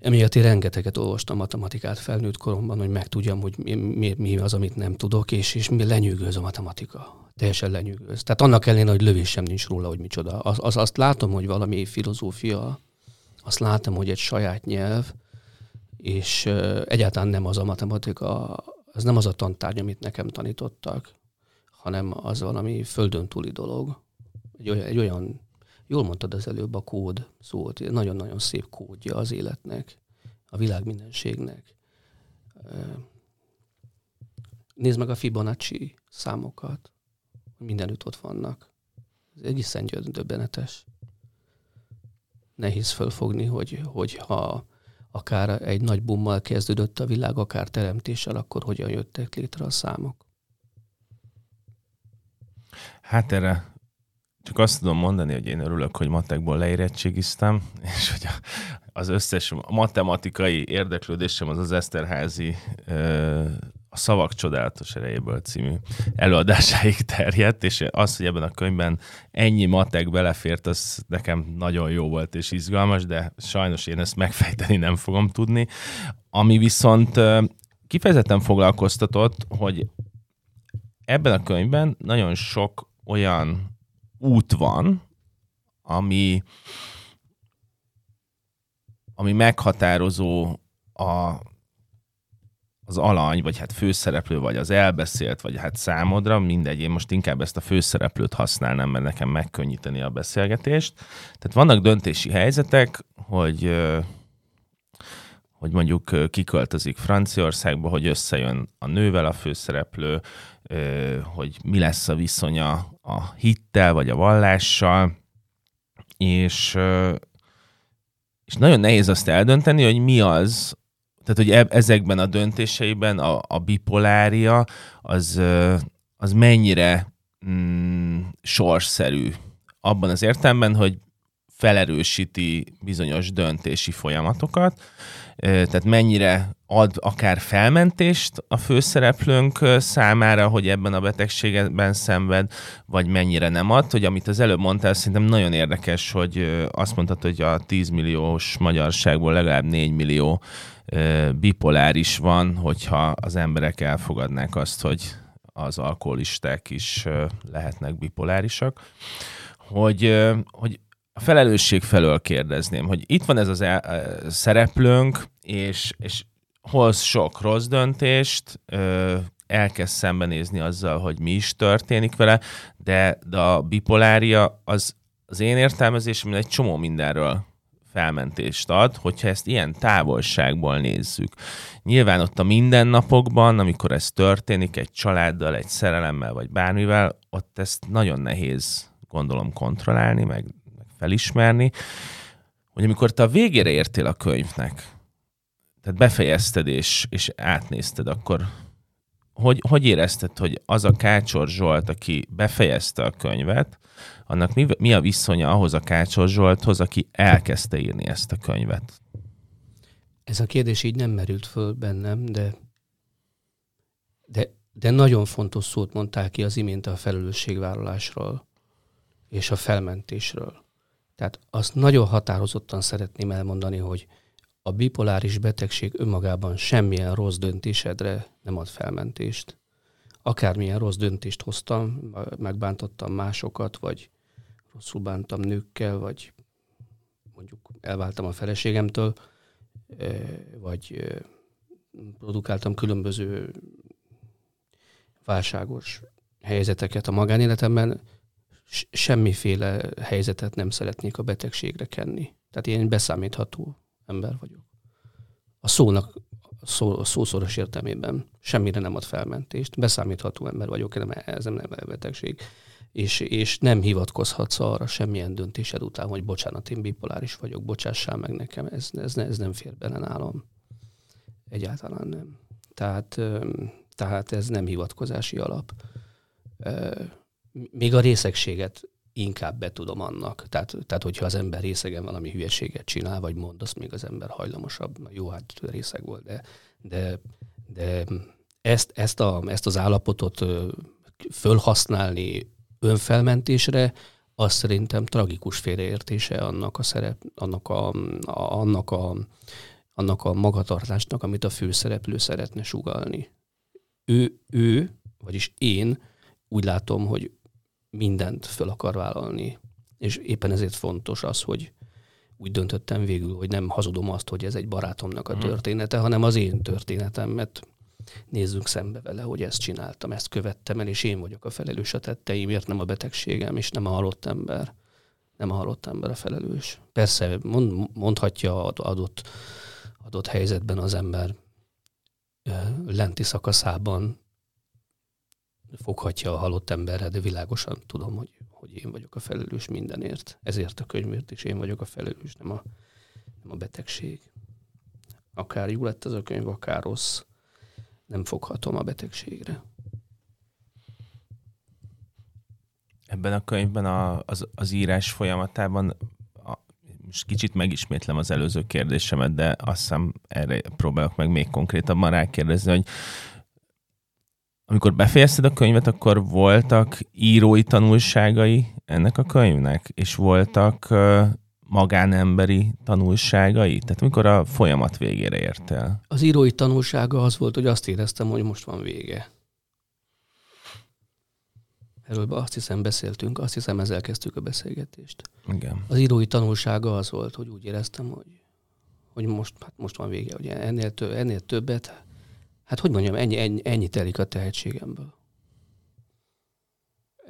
emiatt én rengeteget olvastam matematikát felnőtt koromban, hogy megtudjam, hogy mi, mi, mi az, amit nem tudok, és, és mi lenyűgöz a matematika. Teljesen lenyűgöz. Tehát annak ellenére, hogy lövés sem nincs róla, hogy micsoda. Az, az, azt látom, hogy valami filozófia, azt látom, hogy egy saját nyelv, és egyáltalán nem az a matematika, az nem az a tantárgy, amit nekem tanítottak, hanem az valami földön túli dolog. Egy olyan, egy olyan jól mondtad az előbb a kód szót, nagyon-nagyon szép kódja az életnek, a világ mindenségnek. Nézd meg a Fibonacci számokat, mindenütt ott vannak. Ez egészen döbbenetes. Nehéz fölfogni, hogy, hogy ha akár egy nagy bummal kezdődött a világ, akár teremtéssel, akkor hogyan jöttek létre a számok? Hát erre csak azt tudom mondani, hogy én örülök, hogy matekból leérettségiztem, és hogy az összes matematikai érdeklődésem az az Eszterházi a Szavak Csodálatos Erejéből című előadásáig terjedt, és az, hogy ebben a könyvben ennyi matek belefért, az nekem nagyon jó volt és izgalmas, de sajnos én ezt megfejteni nem fogom tudni. Ami viszont kifejezetten foglalkoztatott, hogy ebben a könyvben nagyon sok olyan út van, ami, ami meghatározó a az alany, vagy hát főszereplő, vagy az elbeszélt, vagy hát számodra, mindegy, én most inkább ezt a főszereplőt használnám, mert nekem megkönnyíteni a beszélgetést. Tehát vannak döntési helyzetek, hogy hogy mondjuk kiköltözik Franciaországba, hogy összejön a nővel a főszereplő, hogy mi lesz a viszonya a hittel vagy a vallással, és, és nagyon nehéz azt eldönteni, hogy mi az, tehát, hogy ezekben a döntéseiben a, a bipolária az, az mennyire mm, sorszerű. Abban az értelemben, hogy felerősíti bizonyos döntési folyamatokat, tehát mennyire ad akár felmentést a főszereplőnk számára, hogy ebben a betegségben szenved, vagy mennyire nem ad, hogy amit az előbb mondtál, szerintem nagyon érdekes, hogy azt mondtad, hogy a 10 milliós magyarságból legalább 4 millió bipoláris van, hogyha az emberek elfogadnák azt, hogy az alkoholisták is lehetnek bipolárisak, hogy, hogy a felelősség felől kérdezném, hogy itt van ez az el, szereplőnk, és, és hoz sok rossz döntést, elkezd szembenézni azzal, hogy mi is történik vele, de, de a bipolária az, az én értelmezésemben egy csomó mindenről felmentést ad, hogyha ezt ilyen távolságból nézzük. Nyilván ott a mindennapokban, amikor ez történik egy családdal, egy szerelemmel, vagy bármivel, ott ezt nagyon nehéz gondolom kontrollálni, meg, meg felismerni, hogy amikor te a végére értél a könyvnek, tehát befejezted és, és átnézted, akkor hogy, hogy érezted, hogy az a Kácsor Zsolt, aki befejezte a könyvet, annak mi, mi a viszonya ahhoz a Kácsor Zsolthoz, aki elkezdte írni ezt a könyvet? Ez a kérdés így nem merült föl bennem, de, de, de nagyon fontos szót mondták ki az imént a felelősségvállalásról és a felmentésről. Tehát azt nagyon határozottan szeretném elmondani, hogy a bipoláris betegség önmagában semmilyen rossz döntésedre nem ad felmentést. Akármilyen rossz döntést hoztam, megbántottam másokat, vagy rosszul bántam nőkkel, vagy mondjuk elváltam a feleségemtől, vagy produkáltam különböző válságos helyzeteket a magánéletemben, semmiféle helyzetet nem szeretnék a betegségre kenni. Tehát én beszámítható ember vagyok. A szónak szó, a szószoros értelmében semmire nem ad felmentést. Beszámítható ember vagyok, nem, ez nem betegség. És, és nem hivatkozhatsz arra semmilyen döntésed után, hogy bocsánat, én bipoláris vagyok, bocsássál meg nekem, ez, ez, ez nem fér bele nálam. Egyáltalán nem. Tehát, tehát ez nem hivatkozási alap. Még a részegséget inkább betudom annak. Tehát, tehát, hogyha az ember részegen valami hülyeséget csinál, vagy mond, azt még az ember hajlamosabb. Jó, hát részeg volt, de, de, de ezt, ezt, a, ezt az állapotot fölhasználni önfelmentésre, az szerintem tragikus félreértése annak a szerep, annak a, a, annak a, annak a magatartásnak, amit a főszereplő szeretne sugalni. Ő, ő, vagyis én úgy látom, hogy mindent föl akar vállalni. És éppen ezért fontos az, hogy úgy döntöttem végül, hogy nem hazudom azt, hogy ez egy barátomnak a mhm. története, hanem az én történetem, mert nézzünk szembe vele, hogy ezt csináltam, ezt követtem el, és én vagyok a felelős a tetteimért, nem a betegségem, és nem a halott ember. Nem a halott ember a felelős. Persze mond, mondhatja adott, adott helyzetben az ember lenti szakaszában foghatja a halott emberre, de világosan tudom, hogy, hogy én vagyok a felelős mindenért. Ezért a könyvért is én vagyok a felelős, nem a, nem a betegség. Akár jó lett ez a könyv, akár rossz, nem foghatom a betegségre. Ebben a könyvben a, az, az írás folyamatában a, most kicsit megismétlem az előző kérdésemet, de azt hiszem erre próbálok meg még konkrétabban rákérdezni, hogy amikor befejezted a könyvet, akkor voltak írói tanulságai ennek a könyvnek, és voltak uh, magánemberi tanulságai? Tehát amikor a folyamat végére értél? Az írói tanulsága az volt, hogy azt éreztem, hogy most van vége. Erről azt hiszem beszéltünk, azt hiszem ezzel kezdtük a beszélgetést. Igen. Az írói tanulsága az volt, hogy úgy éreztem, hogy, hogy most, hát most van vége. Ugye ennél, tö, ennél többet hát hogy mondjam, ennyi, ennyi, ennyi telik a tehetségemből.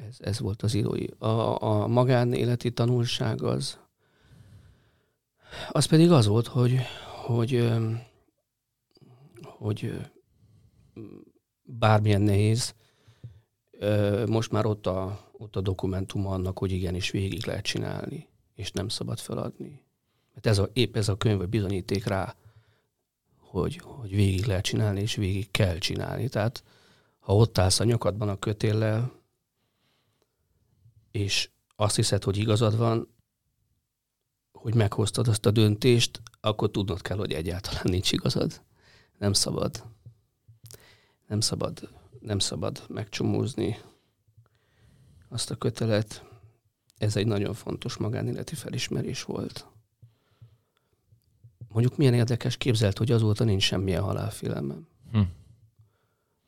Ez, ez volt az írói. A, a magánéleti tanulság az, az pedig az volt, hogy, hogy, hogy bármilyen nehéz, most már ott a, ott a dokumentum annak, hogy igenis végig lehet csinálni, és nem szabad feladni. Mert ez a, épp ez a könyv a bizonyíték rá, hogy, hogy végig lehet csinálni, és végig kell csinálni. Tehát ha ott állsz a nyakadban a kötéllel, és azt hiszed, hogy igazad van, hogy meghoztad azt a döntést, akkor tudnod kell, hogy egyáltalán nincs igazad. Nem szabad. Nem szabad, nem szabad megcsomózni azt a kötelet. Ez egy nagyon fontos magánéleti felismerés volt. Mondjuk milyen érdekes képzelt, hogy azóta nincs semmilyen halálfélelmem. Hm.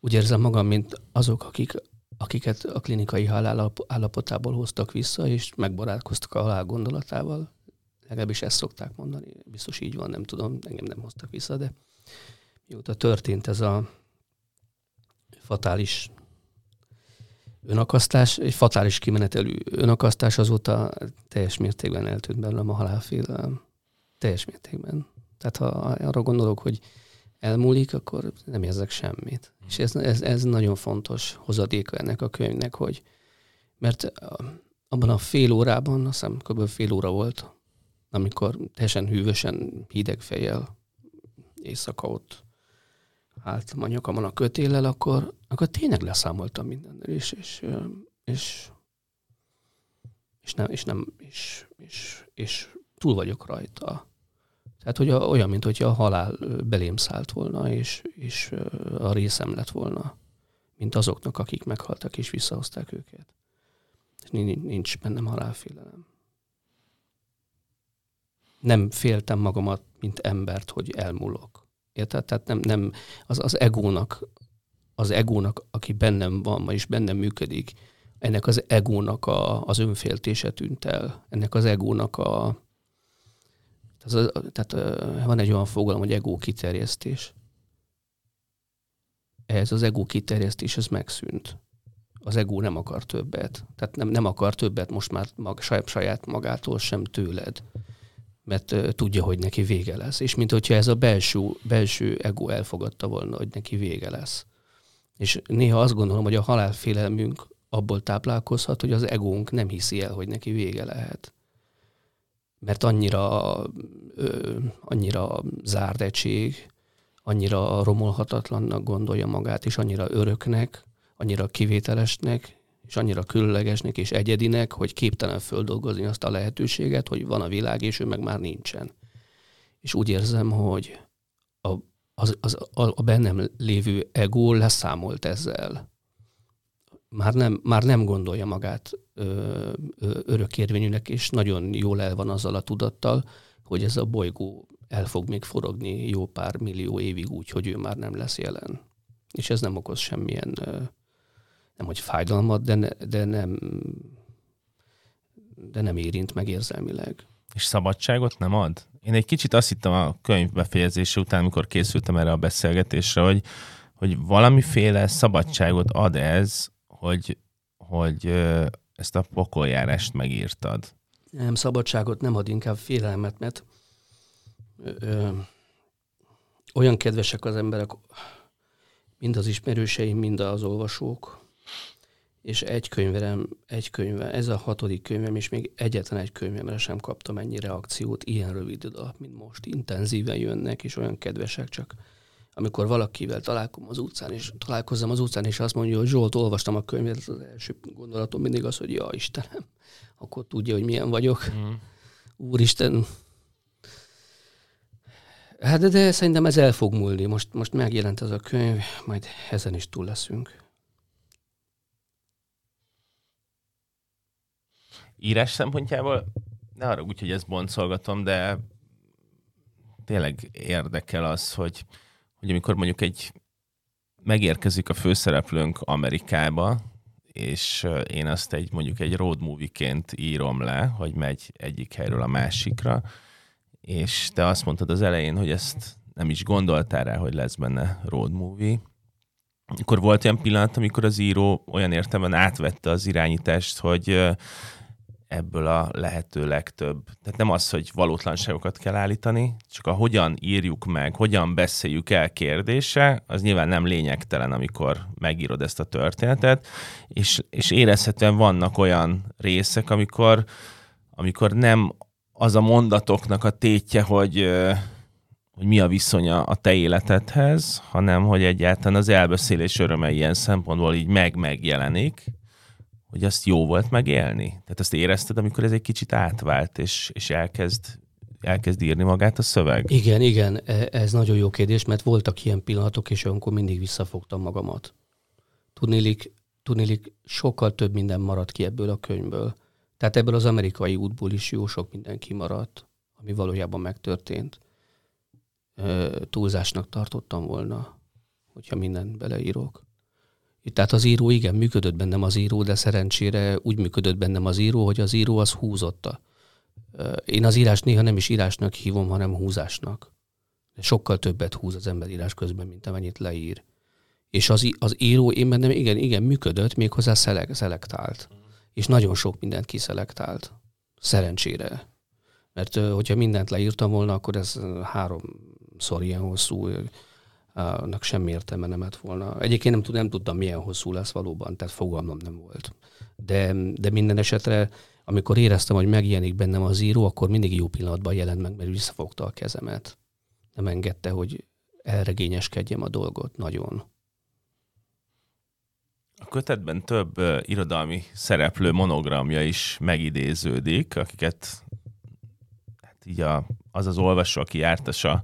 Úgy érzem magam, mint azok, akik, akiket a klinikai halál állapotából hoztak vissza, és megbarátkoztak a halál gondolatával. Legalábbis ezt szokták mondani. Biztos így van, nem tudom, engem nem hoztak vissza, de mióta történt ez a fatális önakasztás, egy fatális kimenetelű önakasztás azóta teljes mértékben eltűnt belőlem a halálfélelem Teljes mértékben. Tehát ha arra gondolok, hogy elmúlik, akkor nem érzek semmit. Mm. És ez, ez, ez nagyon fontos hozadéka ennek a könyvnek, hogy mert abban a fél órában, azt hiszem kb. fél óra volt, amikor teljesen hűvösen, hideg fejjel éjszaka ott álltam a nyakamon a kötéllel, akkor, akkor tényleg leszámoltam mindennel, és, és, és, és, nem, és, nem, és, és, és túl vagyok rajta. Tehát, hogy a, olyan, mint hogyha a halál belém szállt volna, és, és a részem lett volna, mint azoknak, akik meghaltak és visszahozták őket. Nincs bennem halálfélelem. Nem féltem magamat, mint embert, hogy elmúlok. Érted? Tehát nem, nem az, az egónak, az egónak, aki bennem van, és bennem működik, ennek az egónak a, az önféltése tűnt el. Ennek az egónak a, tehát, tehát van egy olyan fogalom, hogy ego kiterjesztés. Ez az ego kiterjesztés, ez megszűnt. Az ego nem akar többet. Tehát nem, nem akar többet most már mag, saját magától sem tőled. Mert tudja, hogy neki vége lesz. És mint hogyha ez a belső, belső ego elfogadta volna, hogy neki vége lesz. És néha azt gondolom, hogy a halálfélelmünk abból táplálkozhat, hogy az egónk nem hiszi el, hogy neki vége lehet mert annyira, ö, annyira zárd egység, annyira romolhatatlannak gondolja magát, és annyira öröknek, annyira kivételesnek, és annyira különlegesnek és egyedinek, hogy képtelen földolgozni azt a lehetőséget, hogy van a világ, és ő meg már nincsen. És úgy érzem, hogy a, az, az, a, a bennem lévő ego leszámolt ezzel már nem, már nem gondolja magát örökérvényűnek, és nagyon jól el van azzal a tudattal, hogy ez a bolygó el fog még forogni jó pár millió évig úgy, hogy ő már nem lesz jelen. És ez nem okoz semmilyen, nem hogy fájdalmat, de, ne, de nem de nem érint meg érzelmileg. És szabadságot nem ad? Én egy kicsit azt hittem a könyv befejezése után, amikor készültem erre a beszélgetésre, hogy, hogy valamiféle szabadságot ad ez hogy, hogy ezt a pokoljárást megírtad. Nem, szabadságot nem ad, inkább félelmet, mert ö, ö, olyan kedvesek az emberek, mind az ismerőseim, mind az olvasók, és egy könyvem, egy könyve, ez a hatodik könyvem, és még egyetlen egy könyvemre sem kaptam ennyi reakciót ilyen rövid idő alatt, mint most. Intenzíven jönnek, és olyan kedvesek, csak amikor valakivel találkozom az utcán, és találkozom az utcán, és azt mondja, hogy Zsolt, olvastam a könyvet, az első gondolatom mindig az, hogy ja, Istenem, akkor tudja, hogy milyen vagyok. Mm. Úristen. Hát de, de szerintem ez el fog múlni. Most, most megjelent ez a könyv, majd ezen is túl leszünk. Írás szempontjából, ne arra úgy, hogy ezt boncolgatom, de tényleg érdekel az, hogy hogy amikor mondjuk egy megérkezik a főszereplőnk Amerikába, és én azt egy mondjuk egy road movie-ként írom le, hogy megy egyik helyről a másikra, és te azt mondtad az elején, hogy ezt nem is gondoltál rá, hogy lesz benne road movie. Akkor volt olyan pillanat, amikor az író olyan értelemben átvette az irányítást, hogy ebből a lehető legtöbb. Tehát nem az, hogy valótlanságokat kell állítani, csak a hogyan írjuk meg, hogyan beszéljük el kérdése, az nyilván nem lényegtelen, amikor megírod ezt a történetet, és, és érezhetően vannak olyan részek, amikor, amikor nem az a mondatoknak a tétje, hogy, hogy mi a viszonya a te életedhez, hanem hogy egyáltalán az elbeszélés öröme ilyen szempontból így meg-megjelenik, hogy azt jó volt megélni? Tehát azt érezted, amikor ez egy kicsit átvált, és, és elkezd, elkezd írni magát a szöveg? Igen, igen, e, ez nagyon jó kérdés, mert voltak ilyen pillanatok, és olyankor mindig visszafogtam magamat. Tudnélik, tudnélik sokkal több minden maradt ki ebből a könyvből. Tehát ebből az amerikai útból is jó sok minden kimaradt, ami valójában megtörtént. Túlzásnak tartottam volna, hogyha mindent beleírok. Tehát az író, igen, működött bennem az író, de szerencsére úgy működött bennem az író, hogy az író az húzotta. Én az írás néha nem is írásnak hívom, hanem húzásnak. Sokkal többet húz az ember írás közben, mint amennyit leír. És az, az író én bennem igen, igen, működött, méghozzá szelek, szelektált. És nagyon sok mindent kiszelektált. Szerencsére. Mert hogyha mindent leírtam volna, akkor ez háromszor ilyen hosszú, annak semmi értelme nem lett volna. Egyébként nem, tud, nem tudtam, milyen hosszú lesz valóban, tehát fogalmam nem volt. De, de minden esetre, amikor éreztem, hogy megjelenik bennem az író, akkor mindig jó pillanatban jelent meg, mert visszafogta a kezemet. Nem engedte, hogy elregényeskedjem a dolgot nagyon. A kötetben több irodalmi szereplő monogramja is megidéződik, akiket hát így a, az az olvasó, aki jártas a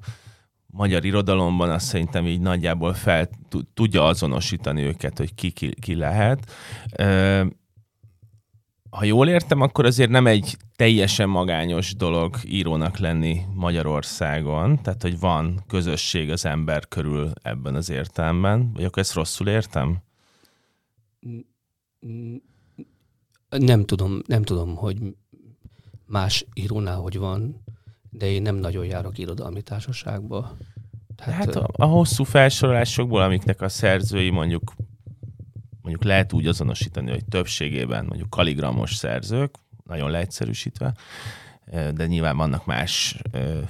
magyar irodalomban, azt szerintem így nagyjából fel tudja azonosítani őket, hogy ki, ki, ki lehet. Ha jól értem, akkor azért nem egy teljesen magányos dolog írónak lenni Magyarországon, tehát hogy van közösség az ember körül ebben az értelemben, vagy akkor ezt rosszul értem? Nem tudom, nem tudom, hogy más írónál hogy van, de én nem nagyon járok irodalmi társaságba. Tehát, hát a, a hosszú felsorolásokból, amiknek a szerzői mondjuk mondjuk lehet úgy azonosítani, hogy többségében mondjuk kaligramos szerzők, nagyon leegyszerűsítve, de nyilván vannak más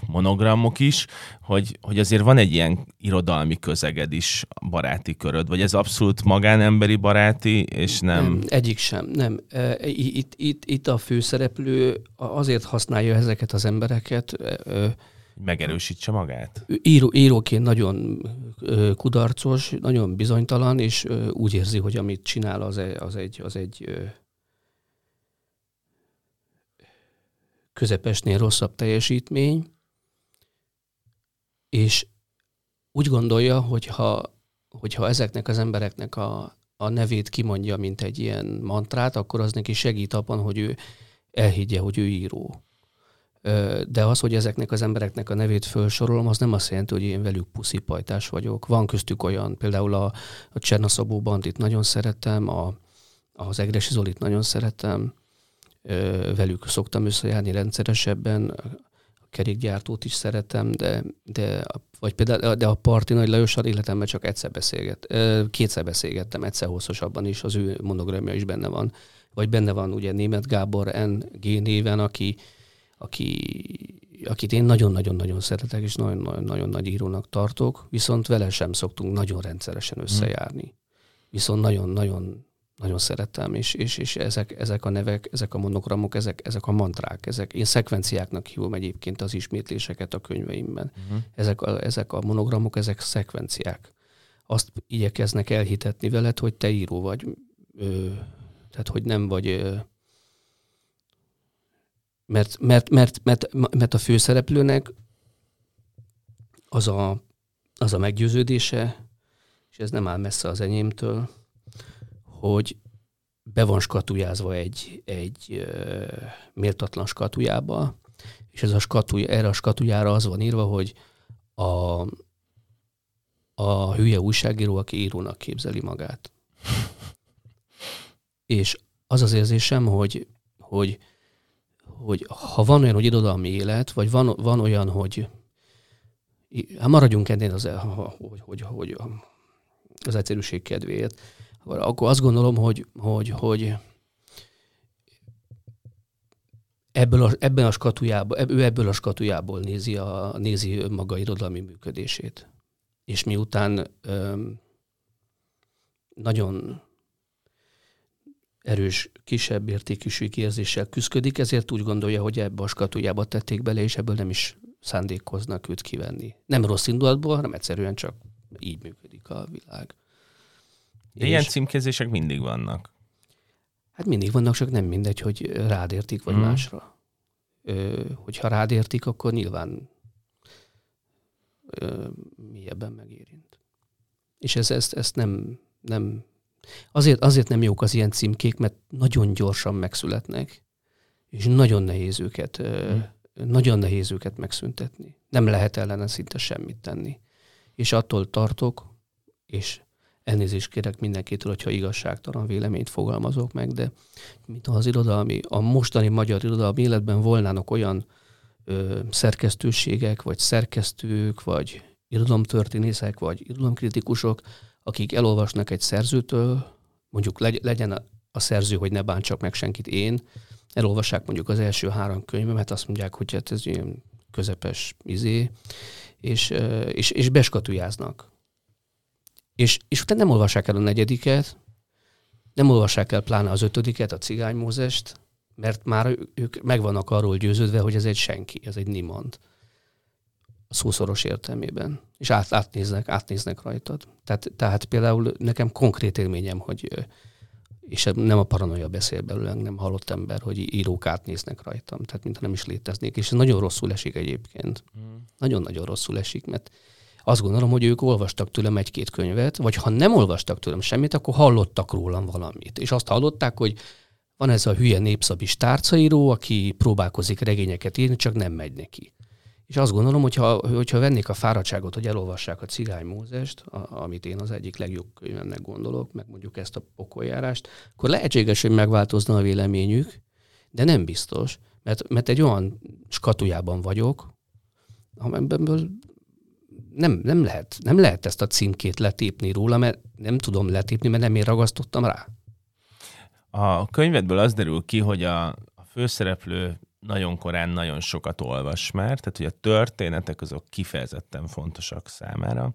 monogramok is, hogy, hogy azért van egy ilyen irodalmi közeged is, baráti köröd, vagy ez abszolút magánemberi baráti, és nem... nem egyik sem, nem. Itt, itt, itt a főszereplő azért használja ezeket az embereket, megerősítse magát? Író, íróként nagyon kudarcos, nagyon bizonytalan, és úgy érzi, hogy amit csinál, az egy, az egy, az egy közepesnél rosszabb teljesítmény, és úgy gondolja, hogy ha, hogyha ezeknek az embereknek a, a nevét kimondja, mint egy ilyen mantrát, akkor az neki segít abban, hogy ő elhiggye, hogy ő író. De az, hogy ezeknek az embereknek a nevét felsorolom, az nem azt jelenti, hogy én velük puszipajtás vagyok. Van köztük olyan, például a, a Csernaszabó Bandit nagyon szeretem, a, az Egresi Zolit nagyon szeretem, velük szoktam összejárni rendszeresebben, a kerékgyártót is szeretem, de, de vagy például de a Parti Nagy Lajossal életemben csak egyszer beszélget, kétszer beszélgettem, egyszer hosszasabban is, az ő monogramja is benne van. Vagy benne van ugye német Gábor N. G. néven, aki, aki, akit én nagyon-nagyon-nagyon szeretek, és nagyon-nagyon nagy írónak tartok, viszont vele sem szoktunk nagyon rendszeresen összejárni. Viszont nagyon-nagyon nagyon szerettem, és, és, és ezek, ezek a nevek, ezek a monogramok, ezek, ezek a mantrák, ezek, én szekvenciáknak hívom egyébként az ismétléseket a könyveimben. Uh-huh. Ezek, a, ezek a monogramok, ezek szekvenciák. Azt igyekeznek elhitetni veled, hogy te író vagy, ö, tehát hogy nem vagy ö, mert, mert, mert, mert, mert a főszereplőnek az a, az a meggyőződése, és ez nem áll messze az enyémtől, hogy be van skatujázva egy, egy ö, méltatlan skatujába, és ez a skatuj, erre a skatujára az van írva, hogy a, a hülye újságíró, aki írónak képzeli magát. és az az érzésem, hogy, hogy hogy ha van olyan, hogy irodalmi élet, vagy van, van olyan, hogy hát maradjunk ennél az, hogy, hogy, hogy az egyszerűség kedvéért, akkor azt gondolom, hogy, hogy, hogy ebből a, ebben a skatujából, ő ebből a skatujából nézi, a, nézi maga irodalmi működését. És miután öm, nagyon erős, kisebb értékű érzéssel küzdik, ezért úgy gondolja, hogy ebbe a skatujába tették bele, és ebből nem is szándékoznak őt kivenni. Nem rossz indulatból, hanem egyszerűen csak így működik a világ. De és ilyen címkézések mindig vannak. Hát mindig vannak, csak nem mindegy, hogy rád értik, vagy hmm. másra. Ö, hogyha rád értik, akkor nyilván ö, mélyebben megérint. És ez, ezt, ezt nem, nem Azért, azért nem jók az ilyen címkék, mert nagyon gyorsan megszületnek, és nagyon nehéz őket, hmm. nagyon nehéz őket megszüntetni. Nem lehet ellene szinte semmit tenni. És attól tartok, és elnézést kérek mindenkitől, hogyha igazságtalan véleményt fogalmazok meg, de mint az irodalmi, a mostani magyar irodalmi életben volnának olyan ö, szerkesztőségek, vagy szerkesztők, vagy irodalomtörténészek, vagy irodalomkritikusok, akik elolvasnak egy szerzőtől, mondjuk legyen a szerző, hogy ne bántsak meg senkit én, elolvassák mondjuk az első három könyvemet, azt mondják, hogy hát ez ilyen közepes izé, és, és, és beskatujáznak. És, és utána nem olvassák el a negyediket, nem olvassák el pláne az ötödiket, a Cigány Mózest, mert már ők meg vannak arról győződve, hogy ez egy senki, ez egy nimand. A szószoros értelmében. És át, átnéznek, átnéznek rajtad. Tehát, tehát például nekem konkrét élményem, hogy és nem a paranoia beszél belőlem, nem halott ember, hogy írók átnéznek rajtam, tehát mintha nem is léteznék. És ez nagyon rosszul esik egyébként. Mm. Nagyon-nagyon rosszul esik, mert azt gondolom, hogy ők olvastak tőlem egy-két könyvet, vagy ha nem olvastak tőlem semmit, akkor hallottak rólam valamit. És azt hallották, hogy van ez a hülye népszabis tárcaíró, aki próbálkozik regényeket írni, csak nem megy neki. És azt gondolom, hogyha, hogyha vennék a fáradtságot, hogy elolvassák a Cigány Mózest, a, amit én az egyik legjobb könyvemnek gondolok, meg mondjuk ezt a pokoljárást, akkor lehetséges, hogy megváltozna a véleményük, de nem biztos, mert, mert egy olyan skatujában vagyok, amiből nem, nem, lehet, nem lehet ezt a címkét letépni róla, mert nem tudom letépni, mert nem én ragasztottam rá. A könyvedből az derül ki, hogy a, a főszereplő nagyon korán nagyon sokat olvas már, tehát hogy a történetek azok kifejezetten fontosak számára.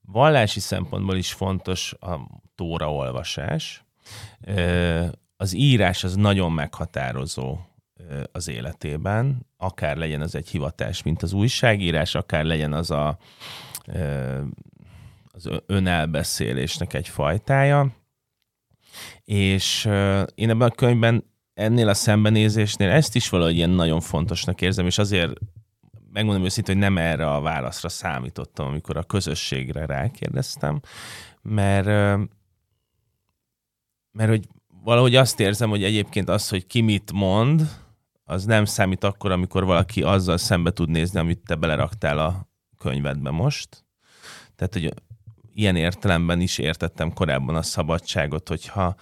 Vallási szempontból is fontos a tóra olvasás. Az írás az nagyon meghatározó az életében, akár legyen az egy hivatás, mint az újságírás, akár legyen az a, az önelbeszélésnek egy fajtája. És én ebben a könyvben ennél a szembenézésnél ezt is valahogy ilyen nagyon fontosnak érzem, és azért megmondom őszintén, hogy nem erre a válaszra számítottam, amikor a közösségre rákérdeztem, mert, mert hogy valahogy azt érzem, hogy egyébként az, hogy ki mit mond, az nem számít akkor, amikor valaki azzal szembe tud nézni, amit te beleraktál a könyvedbe most. Tehát, hogy ilyen értelemben is értettem korábban a szabadságot, hogyha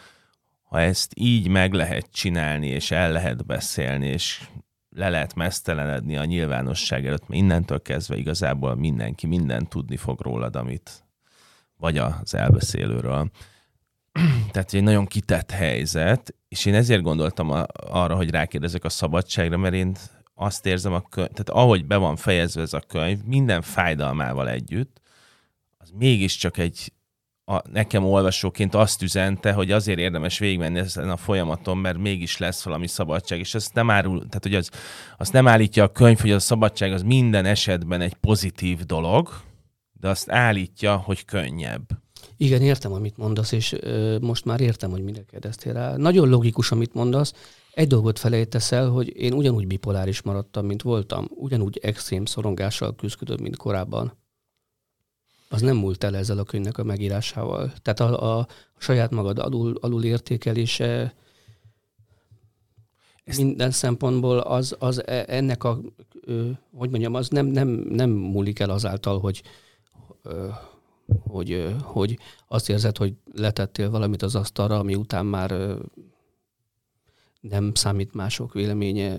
ha ezt így meg lehet csinálni, és el lehet beszélni, és le lehet mesztelenedni a nyilvánosság előtt, mert innentől kezdve igazából mindenki minden tudni fog rólad, amit vagy az elbeszélőről. Tehát egy nagyon kitett helyzet, és én ezért gondoltam a, arra, hogy rákérdezek a szabadságra, mert én azt érzem, a könyv, tehát ahogy be van fejezve ez a könyv, minden fájdalmával együtt, az mégiscsak egy a, nekem olvasóként azt üzente, hogy azért érdemes végigmenni ezen a folyamaton, mert mégis lesz valami szabadság, és ezt nem árul, tehát hogy az, azt nem állítja a könyv, hogy a szabadság az minden esetben egy pozitív dolog, de azt állítja, hogy könnyebb. Igen, értem, amit mondasz, és ö, most már értem, hogy mire kérdeztél rá. Nagyon logikus, amit mondasz. Egy dolgot felejtesz el, hogy én ugyanúgy bipoláris maradtam, mint voltam. Ugyanúgy extrém szorongással küzdködöm, mint korábban az nem múlt el ezzel a könyvnek a megírásával. Tehát a, a saját magad alul, alul értékelése Ezt... minden szempontból az, az e, ennek a, hogy mondjam, az nem, nem, nem múlik el azáltal, hogy, hogy, hogy azt érzed, hogy letettél valamit az asztalra, ami után már nem számít mások véleménye.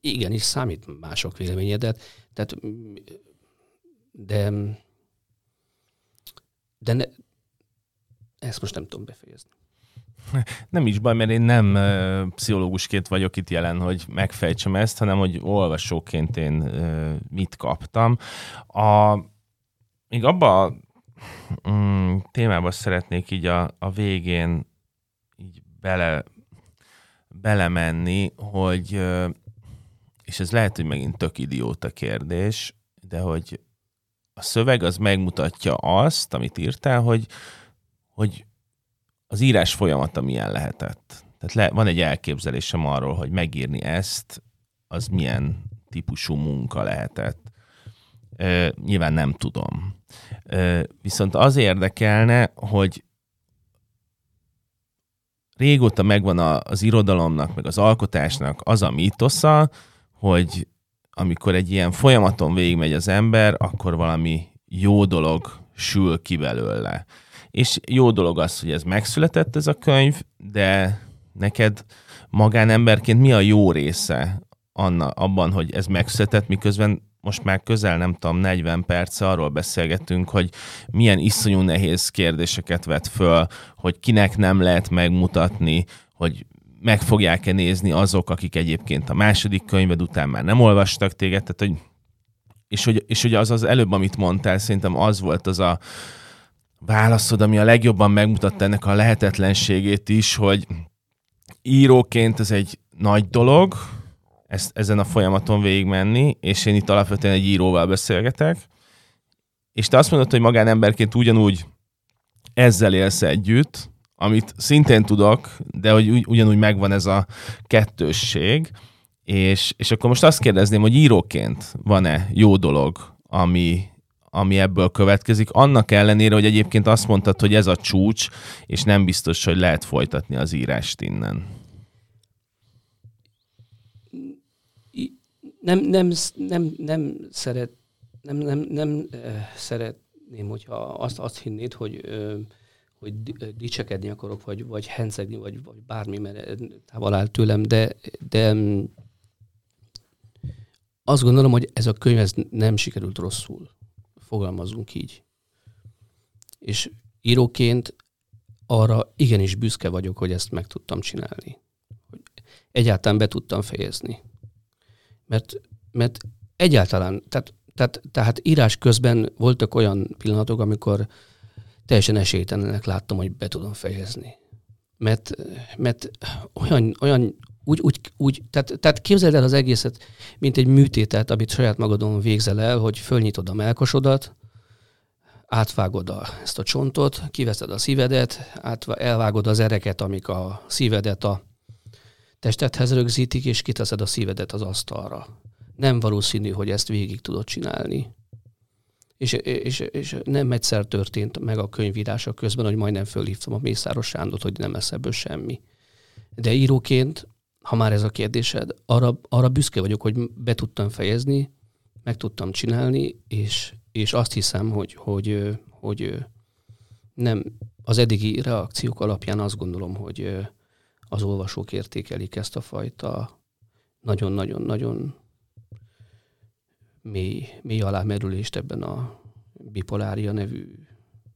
Igenis számít mások véleménye, de tehát de, de ne, ezt most nem tudom befejezni. Nem is baj, mert én nem pszichológusként vagyok itt jelen, hogy megfejtsem ezt, hanem hogy olvasóként én mit kaptam. A, még abba a um, témába szeretnék így a, a végén így bele, belemenni, hogy és ez lehet, hogy megint tök idióta kérdés, de hogy a szöveg az megmutatja azt, amit írtál, hogy, hogy az írás folyamata milyen lehetett. Tehát le, van egy elképzelésem arról, hogy megírni ezt, az milyen típusú munka lehetett. E, nyilván nem tudom. Viszont az érdekelne, hogy régóta megvan az irodalomnak, meg az alkotásnak az a mítosza, hogy amikor egy ilyen folyamaton végigmegy az ember, akkor valami jó dolog sül ki belőle. És jó dolog az, hogy ez megszületett ez a könyv, de neked magánemberként mi a jó része anna, abban, hogy ez megszületett, miközben most már közel, nem tudom, 40 perc arról beszélgetünk, hogy milyen iszonyú nehéz kérdéseket vet föl, hogy kinek nem lehet megmutatni, hogy meg fogják-e nézni azok, akik egyébként a második könyved után már nem olvastak téged, tehát hogy és hogy, és hogy az az előbb, amit mondtál, szerintem az volt az a válaszod, ami a legjobban megmutatta ennek a lehetetlenségét is, hogy íróként ez egy nagy dolog, ezt, ezen a folyamaton végigmenni, és én itt alapvetően egy íróval beszélgetek, és te azt mondod, hogy magánemberként ugyanúgy ezzel élsz együtt, amit szintén tudok, de hogy ugyanúgy megvan ez a kettősség, és, és akkor most azt kérdezném, hogy íróként van-e jó dolog, ami, ami ebből következik, annak ellenére, hogy egyébként azt mondtad, hogy ez a csúcs, és nem biztos, hogy lehet folytatni az írást innen. Nem, nem, nem, nem szeret, nem, nem, nem szeretném, hogyha azt, azt hinnéd, hogy hogy dicsekedni akarok, vagy, vagy hencegni, vagy, vagy bármi, mert távol áll tőlem, de, de mm, azt gondolom, hogy ez a könyv ez nem sikerült rosszul. Fogalmazunk így. És íróként arra igenis büszke vagyok, hogy ezt meg tudtam csinálni. Hogy egyáltalán be tudtam fejezni. Mert, mert egyáltalán, tehát, tehát, tehát írás közben voltak olyan pillanatok, amikor teljesen esélytelenek láttam, hogy be tudom fejezni. Mert, mert olyan, olyan úgy, úgy, úgy tehát, tehát képzeld el az egészet, mint egy műtétet, amit saját magadon végzel el, hogy fölnyitod a melkosodat, átvágod a, ezt a csontot, kiveszed a szívedet, át, elvágod az ereket, amik a szívedet a testethez rögzítik, és kiteszed a szívedet az asztalra. Nem valószínű, hogy ezt végig tudod csinálni. És, és, és nem egyszer történt meg a könyvírása közben, hogy majdnem fölhívtam a Mészáros Sándot, hogy nem lesz ebből semmi. De íróként, ha már ez a kérdésed, arra, arra büszke vagyok, hogy be tudtam fejezni, meg tudtam csinálni, és, és azt hiszem, hogy, hogy, hogy nem az eddigi reakciók alapján azt gondolom, hogy az olvasók értékelik ezt a fajta nagyon-nagyon-nagyon mély, mély alámerülést ebben a bipolária nevű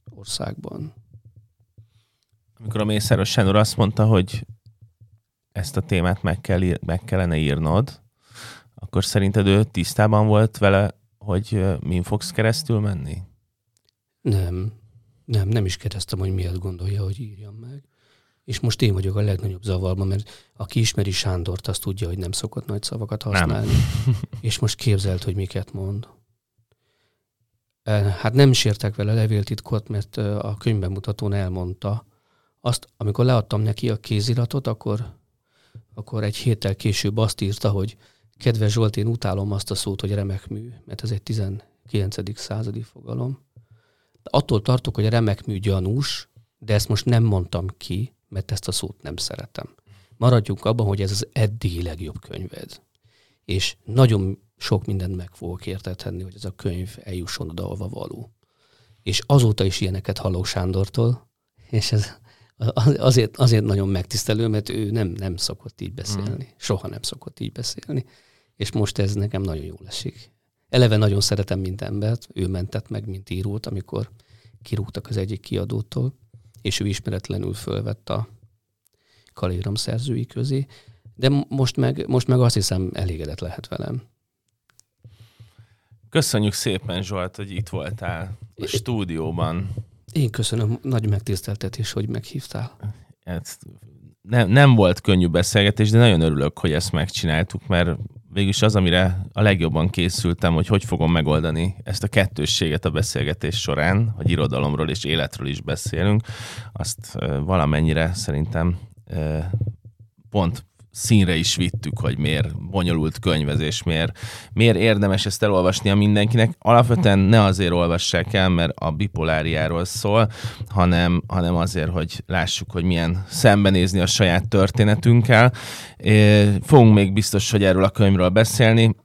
országban. Amikor a Mészáros Sándor azt mondta, hogy ezt a témát meg, kell, meg kellene írnod, akkor szerinted ő tisztában volt vele, hogy min fogsz keresztül menni? Nem. Nem, nem is kérdeztem, hogy miért gondolja, hogy írjam meg. És most én vagyok a legnagyobb zavarban, mert aki ismeri Sándort, azt tudja, hogy nem szokott nagy szavakat használni. Nem. és most képzelt, hogy miket mond. Hát nem sértek vele levéltitkot, mert a könyvbemutatón elmondta. Azt, amikor leadtam neki a kéziratot, akkor, akkor egy héttel később azt írta, hogy kedves Zsolt, én utálom azt a szót, hogy remek mű, mert ez egy 19. századi fogalom. De attól tartok, hogy a remek mű gyanús, de ezt most nem mondtam ki, mert ezt a szót nem szeretem. Maradjunk abban, hogy ez az eddigi legjobb könyved. És nagyon sok mindent meg fogok értetni, hogy ez a könyv eljusson oda, ahova való. És azóta is ilyeneket hallok Sándortól, és ez azért, azért nagyon megtisztelő, mert ő nem, nem szokott így beszélni. Mm. Soha nem szokott így beszélni. És most ez nekem nagyon jól esik. Eleve nagyon szeretem, mint embert, ő mentett meg, mint írót, amikor kirúgtak az egyik kiadótól, és ő ismeretlenül fölvett a kaléram szerzői közé, de most meg, most meg azt hiszem elégedett lehet velem. Köszönjük szépen, Zsolt, hogy itt voltál a stúdióban. Én köszönöm, nagy megtiszteltetés, hogy meghívtál. Ez nem, nem volt könnyű beszélgetés, de nagyon örülök, hogy ezt megcsináltuk, mert végülis az, amire a legjobban készültem, hogy hogy fogom megoldani ezt a kettősséget a beszélgetés során, hogy irodalomról és életről is beszélünk, azt valamennyire szerintem pont színre is vittük, hogy miért bonyolult könyvezés, miért, miért érdemes ezt elolvasni a mindenkinek. Alapvetően ne azért olvassák el, mert a bipoláriáról szól, hanem, hanem azért, hogy lássuk, hogy milyen szembenézni a saját történetünkkel. Fogunk még biztos, hogy erről a könyvről beszélni.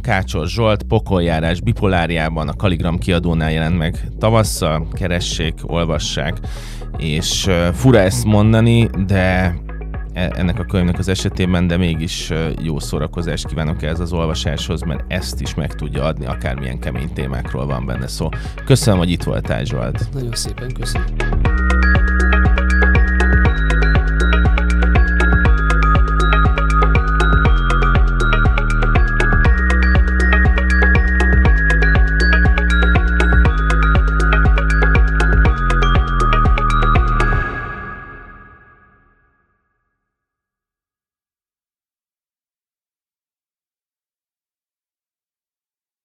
Kácsor Zsolt, Pokoljárás bipoláriában, a Kaligram kiadónál jelent meg tavasszal, keressék, olvassák, és fura ezt mondani, de ennek a könyvnek az esetében, de mégis jó szórakozást kívánok ez az olvasáshoz, mert ezt is meg tudja adni, akármilyen kemény témákról van benne szó. Köszönöm, hogy itt voltál, Zsolt. Nagyon szépen köszönöm.